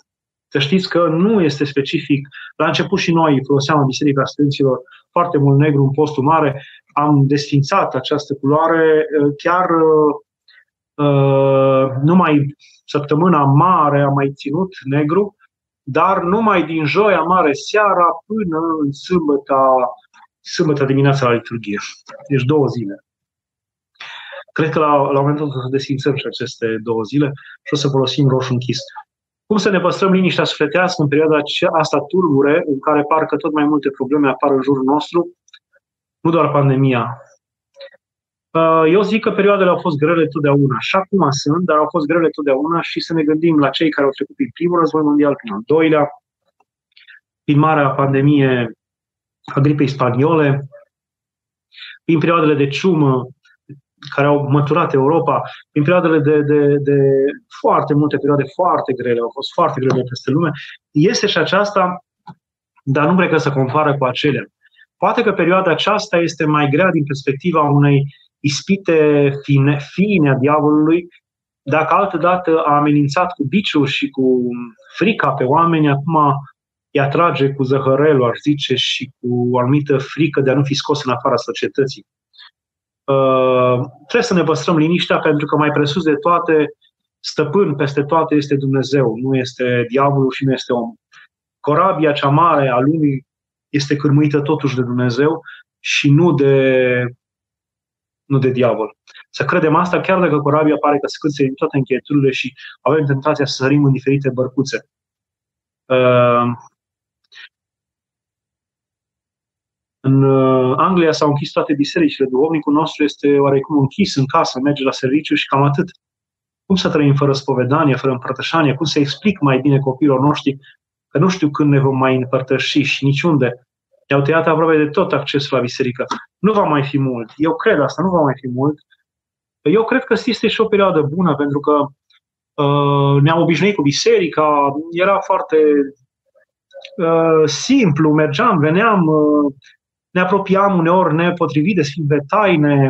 Să știți că nu este specific. La început și noi foloseam în Biserica Sfinților foarte mult negru în postul mare. Am desfințat această culoare chiar uh, numai săptămâna mare am mai ținut negru, dar numai din joia mare seara până în sâmbătă, sâmbătă dimineața la liturghie. Deci două zile. Cred că la, la momentul ăsta să desfințăm și aceste două zile și o să folosim roșu închis. Cum să ne păstrăm liniștea sufletească în perioada asta turbure, în care parcă tot mai multe probleme apar în jurul nostru, nu doar pandemia. Uh, eu zic că perioadele au fost grele totdeauna, și acum sunt, dar au fost grele totdeauna și să ne gândim la cei care au trecut prin primul război mondial, prin al doilea, prin marea pandemie a gripei spaniole, prin perioadele de ciumă care au măturat Europa, prin perioadele de, de, de foarte multe perioade foarte grele, au fost foarte grele peste lume, este și aceasta, dar nu cred că se compară cu acelea. Poate că perioada aceasta este mai grea din perspectiva unei ispite fine, fine a diavolului, dacă altădată a amenințat cu biciul și cu frica pe oameni, acum îi atrage cu zăhărelul, ar zice, și cu o anumită frică de a nu fi scos în afara societății. Uh, trebuie să ne păstrăm liniștea pentru că mai presus de toate, stăpân peste toate este Dumnezeu, nu este diavolul și nu este om. Corabia cea mare a lumii este cârmuită totuși de Dumnezeu și nu de, nu de diavol. Să credem asta chiar dacă corabia pare că scârțe din toate încheieturile și avem tentația să sărim în diferite bărcuțe. Uh, În uh, Anglia s-au închis toate bisericile. Duhovnicul nostru este oarecum închis în casă, merge la serviciu și cam atât. Cum să trăim fără spovedanie, fără împărtășanie? Cum să explic mai bine copiilor noștri că nu știu când ne vom mai împărtăși și niciunde? Ne-au tăiat aproape de tot accesul la biserică. Nu va mai fi mult. Eu cred asta, nu va mai fi mult. Eu cred că este și o perioadă bună, pentru că uh, ne-am obișnuit cu biserica, era foarte uh, simplu, mergeam, veneam, uh, ne apropiam uneori nepotrivit de Sfinte Taine,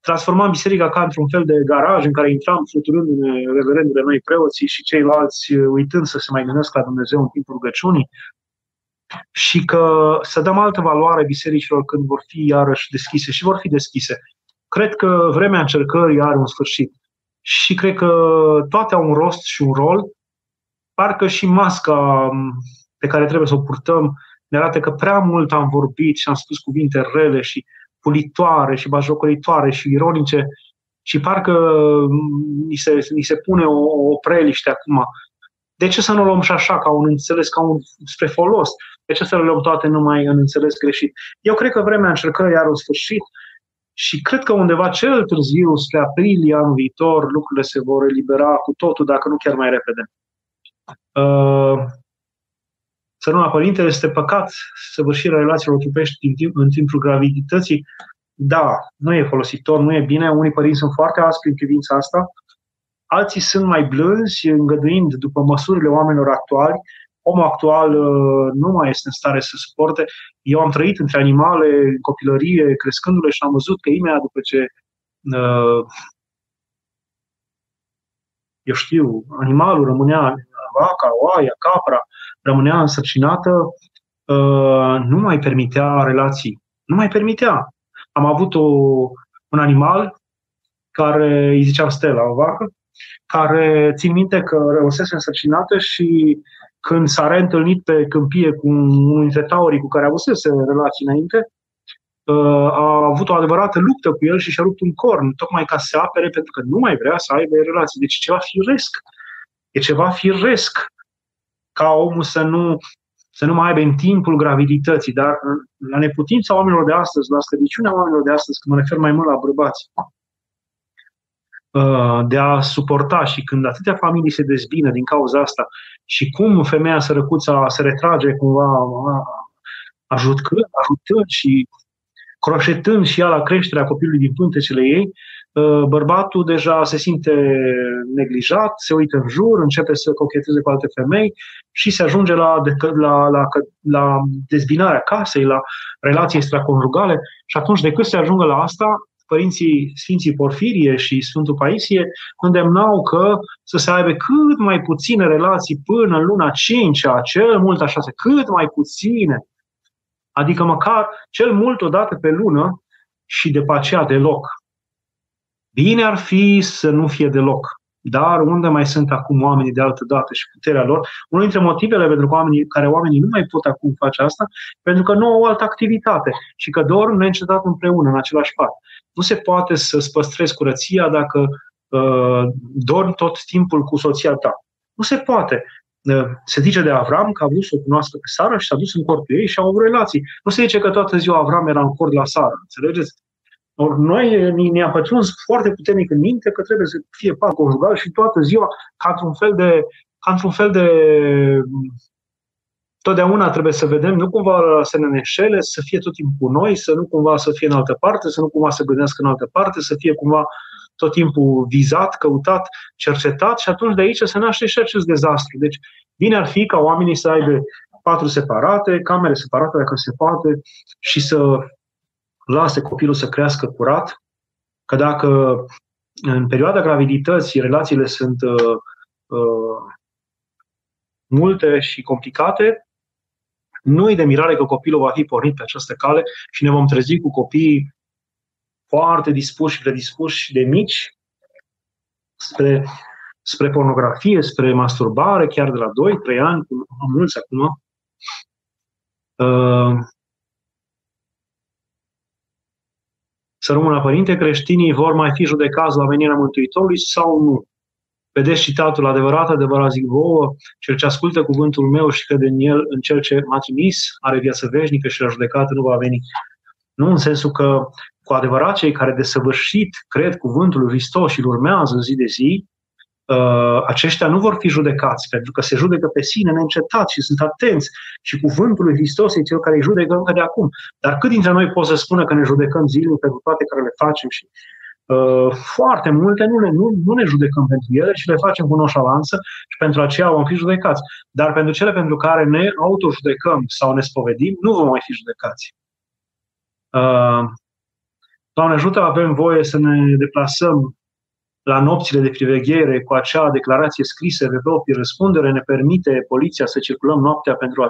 transformam biserica ca într-un fel de garaj în care intram fluturându-ne, reverendule noi preoții și ceilalți uitând să se mai gândesc la Dumnezeu în timpul rugăciunii și că să dăm altă valoare bisericilor când vor fi iarăși deschise și vor fi deschise. Cred că vremea încercării are un sfârșit și cred că toate au un rost și un rol. Parcă și masca pe care trebuie să o purtăm ne arată că prea mult am vorbit și am spus cuvinte rele și pulitoare și bajocoritoare și ironice și parcă ni se, ni se pune o, o preliște acum. De ce să nu luăm și așa, ca un înțeles, ca un spre folos? De ce să le luăm toate numai în înțeles greșit? Eu cred că vremea încercării are un sfârșit și cred că undeva cel târziu, spre aprilie anul viitor, lucrurile se vor elibera cu totul, dacă nu chiar mai repede. Uh, Săruna Părintele este păcat săvârșirea relațiilor trupești în, timp, în timpul gravidității. Da, nu e folositor, nu e bine. Unii părinți sunt foarte aspri în privința asta. Alții sunt mai blânzi, îngăduind după măsurile oamenilor actuali. Omul actual uh, nu mai este în stare să suporte. Eu am trăit între animale în copilărie, crescându-le și am văzut că imediat după ce uh, eu știu, animalul rămânea vaca, oaia, capra, rămânea însărcinată, uh, nu mai permitea relații. Nu mai permitea. Am avut o, un animal care îi ziceam Stella, o vacă, care țin minte că rămăsese însărcinată și când s-a reîntâlnit pe câmpie cu unul dintre taurii cu care avusese relații înainte, uh, a avut o adevărată luptă cu el și și-a rupt un corn, tocmai ca să se apere, pentru că nu mai vrea să aibă relații. Deci ceva firesc. E ceva firesc ca omul să nu, să nu mai aibă în timpul gravidității, dar la neputința oamenilor de astăzi, la slăbiciunea oamenilor de astăzi, când mă refer mai mult la bărbați, uh, de a suporta și când atâtea familii se dezbină din cauza asta și cum femeia sărăcuța se retrage cumva ajutând, ajutând și croșetând și ea la creșterea copilului din pântecele ei, uh, bărbatul deja se simte neglijat, se uită în jur, începe să cocheteze cu alte femei și se ajunge la, la, la, la dezbinarea casei, la relații extraconjugale și atunci decât să ajungă la asta, părinții Sfinții Porfirie și Sfântul Paisie îndemnau că să se aibă cât mai puține relații până în luna 5 cel mult așa, cât mai puține. Adică măcar cel mult o dată pe lună și de aceea deloc. Bine ar fi să nu fie deloc. Dar unde mai sunt acum oamenii de altă dată și puterea lor? Unul dintre motivele pentru oamenii, care oamenii nu mai pot acum face asta, pentru că nu au o altă activitate și că dorm neîncetat împreună, în același pat. Nu se poate să-ți păstrezi curăția dacă uh, dormi tot timpul cu soția ta. Nu se poate. Uh, se zice de Avram că a vrut să o cunoască pe Sara și s-a dus în corpul ei și au avut relații. Nu se zice că toată ziua Avram era în cort la Sara. Înțelegeți? Or, noi ne-a pătruns foarte puternic în minte că trebuie să fie pat conjugal și toată ziua ca într-un fel de, ca într-un fel de totdeauna trebuie să vedem, nu cumva să ne neșele, să fie tot timpul cu noi, să nu cumva să fie în altă parte, să nu cumva să gândească în altă parte, să fie cumva tot timpul vizat, căutat, cercetat și atunci de aici se naște și acest dezastru. Deci, bine ar fi ca oamenii să aibă patru separate, camere separate dacă se poate și să lase copilul să crească curat, că dacă în perioada gravidității relațiile sunt uh, uh, multe și complicate, nu e de mirare că copilul va fi pornit pe această cale și ne vom trezi cu copiii foarte dispuși și predispuși de mici spre, spre pornografie, spre masturbare, chiar de la 2-3 ani, am mulți acum. Uh, să rămână părinte, creștinii vor mai fi judecați la venirea Mântuitorului sau nu? Vedeți citatul adevărat, adevărat zic vouă, cel ce ascultă cuvântul meu și crede în el, în cel ce m-a trimis, are viață veșnică și la judecată nu va veni. Nu în sensul că cu adevărat cei care desăvârșit cred cuvântul lui Hristos și îl urmează zi de zi, uh, aceștia nu vor fi judecați, pentru că se judecă pe sine neîncetat și sunt atenți. Și cuvântul lui Hristos e cel care îi judecă încă de acum. Dar cât dintre noi pot să spună că ne judecăm zilnic pentru toate care le facem și Uh, foarte multe nu, le, nu, nu ne judecăm pentru ele, ci le facem cu noșalanță și pentru aceea vom fi judecați. Dar pentru cele pentru care ne autojudecăm sau ne spovedim, nu vom mai fi judecați. Uh, Doamne ajută, avem voie să ne deplasăm la nopțile de priveghere cu acea declarație scrisă de proprie răspundere, ne permite poliția să circulăm noaptea pentru, a,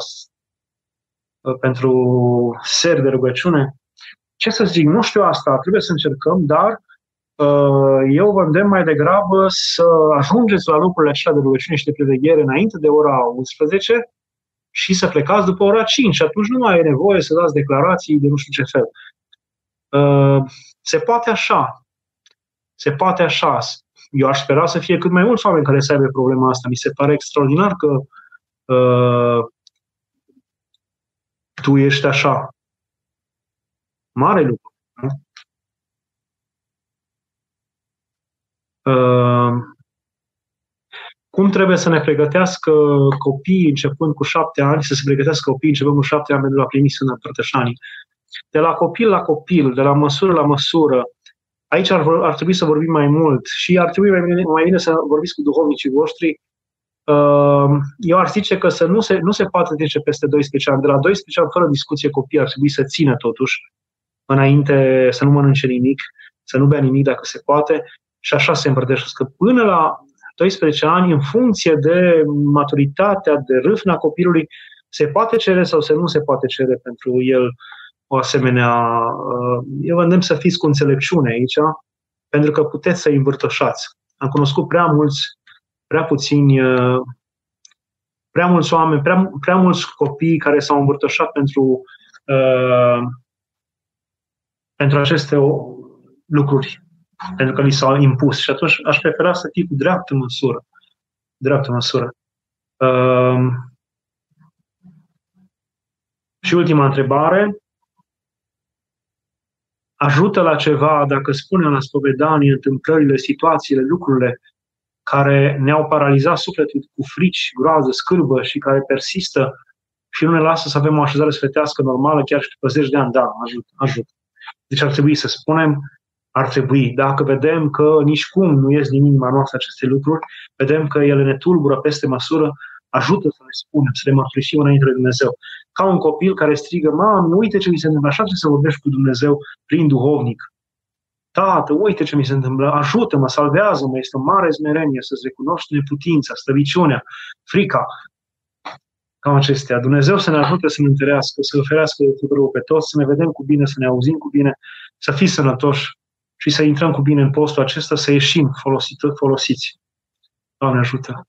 uh, pentru ser de rugăciune. Ce să zic, nu știu asta, trebuie să încercăm, dar Uh, eu vă îndemn mai degrabă să ajungeți la lucrurile așa de rugăciune și de preveghere înainte de ora 11 și să plecați după ora 5. Atunci nu mai e nevoie să dați declarații de nu știu ce fel. Uh, se poate așa. Se poate așa. Eu aș spera să fie cât mai mulți oameni care să aibă problema asta. Mi se pare extraordinar că uh, tu ești așa. Mare lucru. Nu? Ehm, cum trebuie să ne pregătească copiii începând cu șapte ani, să se pregătească copiii începând cu șapte ani pentru a primi Sfânta Împărtășanii. De la copil la copil, de la măsură la măsură, aici ar, ar trebui să vorbim mai mult și ar trebui mai bine, mai bine să vorbiți cu duhovnicii voștri. Ehm, eu ar zice că să nu se, nu se poate trece peste 12 ani. De la 12 ani, fără discuție, copiii ar trebui să țină totuși înainte să nu mănânce nimic, să nu bea nimic dacă se poate și așa se împărtășesc. Până la 12 ani, în funcție de maturitatea, de râfna copilului, se poate cere sau se nu se poate cere pentru el o asemenea... Uh, eu vă îndemn să fiți cu înțelepciune aici, pentru că puteți să-i învârtoșați. Am cunoscut prea mulți, prea puțini, uh, prea mulți oameni, prea, prea mulți copii care s-au învârtoșat pentru, uh, pentru aceste lucruri pentru că li s-au impus. Și atunci aș prefera să fii cu dreaptă măsură. Dreaptă măsură. Uh, și ultima întrebare. Ajută la ceva dacă spunem la spovedanie întâmplările, situațiile, lucrurile care ne-au paralizat sufletul cu frici, groază, scârbă și care persistă și nu ne lasă să avem o așezare sfătească normală chiar și după zeci de ani. Da, ajută, ajută. Deci ar trebui să spunem, ar trebui, dacă vedem că nici cum nu ies din inima noastră aceste lucruri, vedem că ele ne tulbură peste măsură, ajută să ne spunem, să le mărturisim înainte de Dumnezeu. Ca un copil care strigă, mami, uite ce mi se întâmplă, așa trebuie să vorbești cu Dumnezeu prin duhovnic. Tată, uite ce mi se întâmplă, ajută-mă, salvează-mă, este o mare smerenie să-ți recunoști neputința, slăbiciunea, frica, cam acestea. Dumnezeu să ne ajute să ne întărească, să oferească tuturor pe toți, să ne vedem cu bine, să ne auzim cu bine, să fim sănătoși și să intrăm cu bine în postul acesta, să ieșim folosiți. Doamne ajută!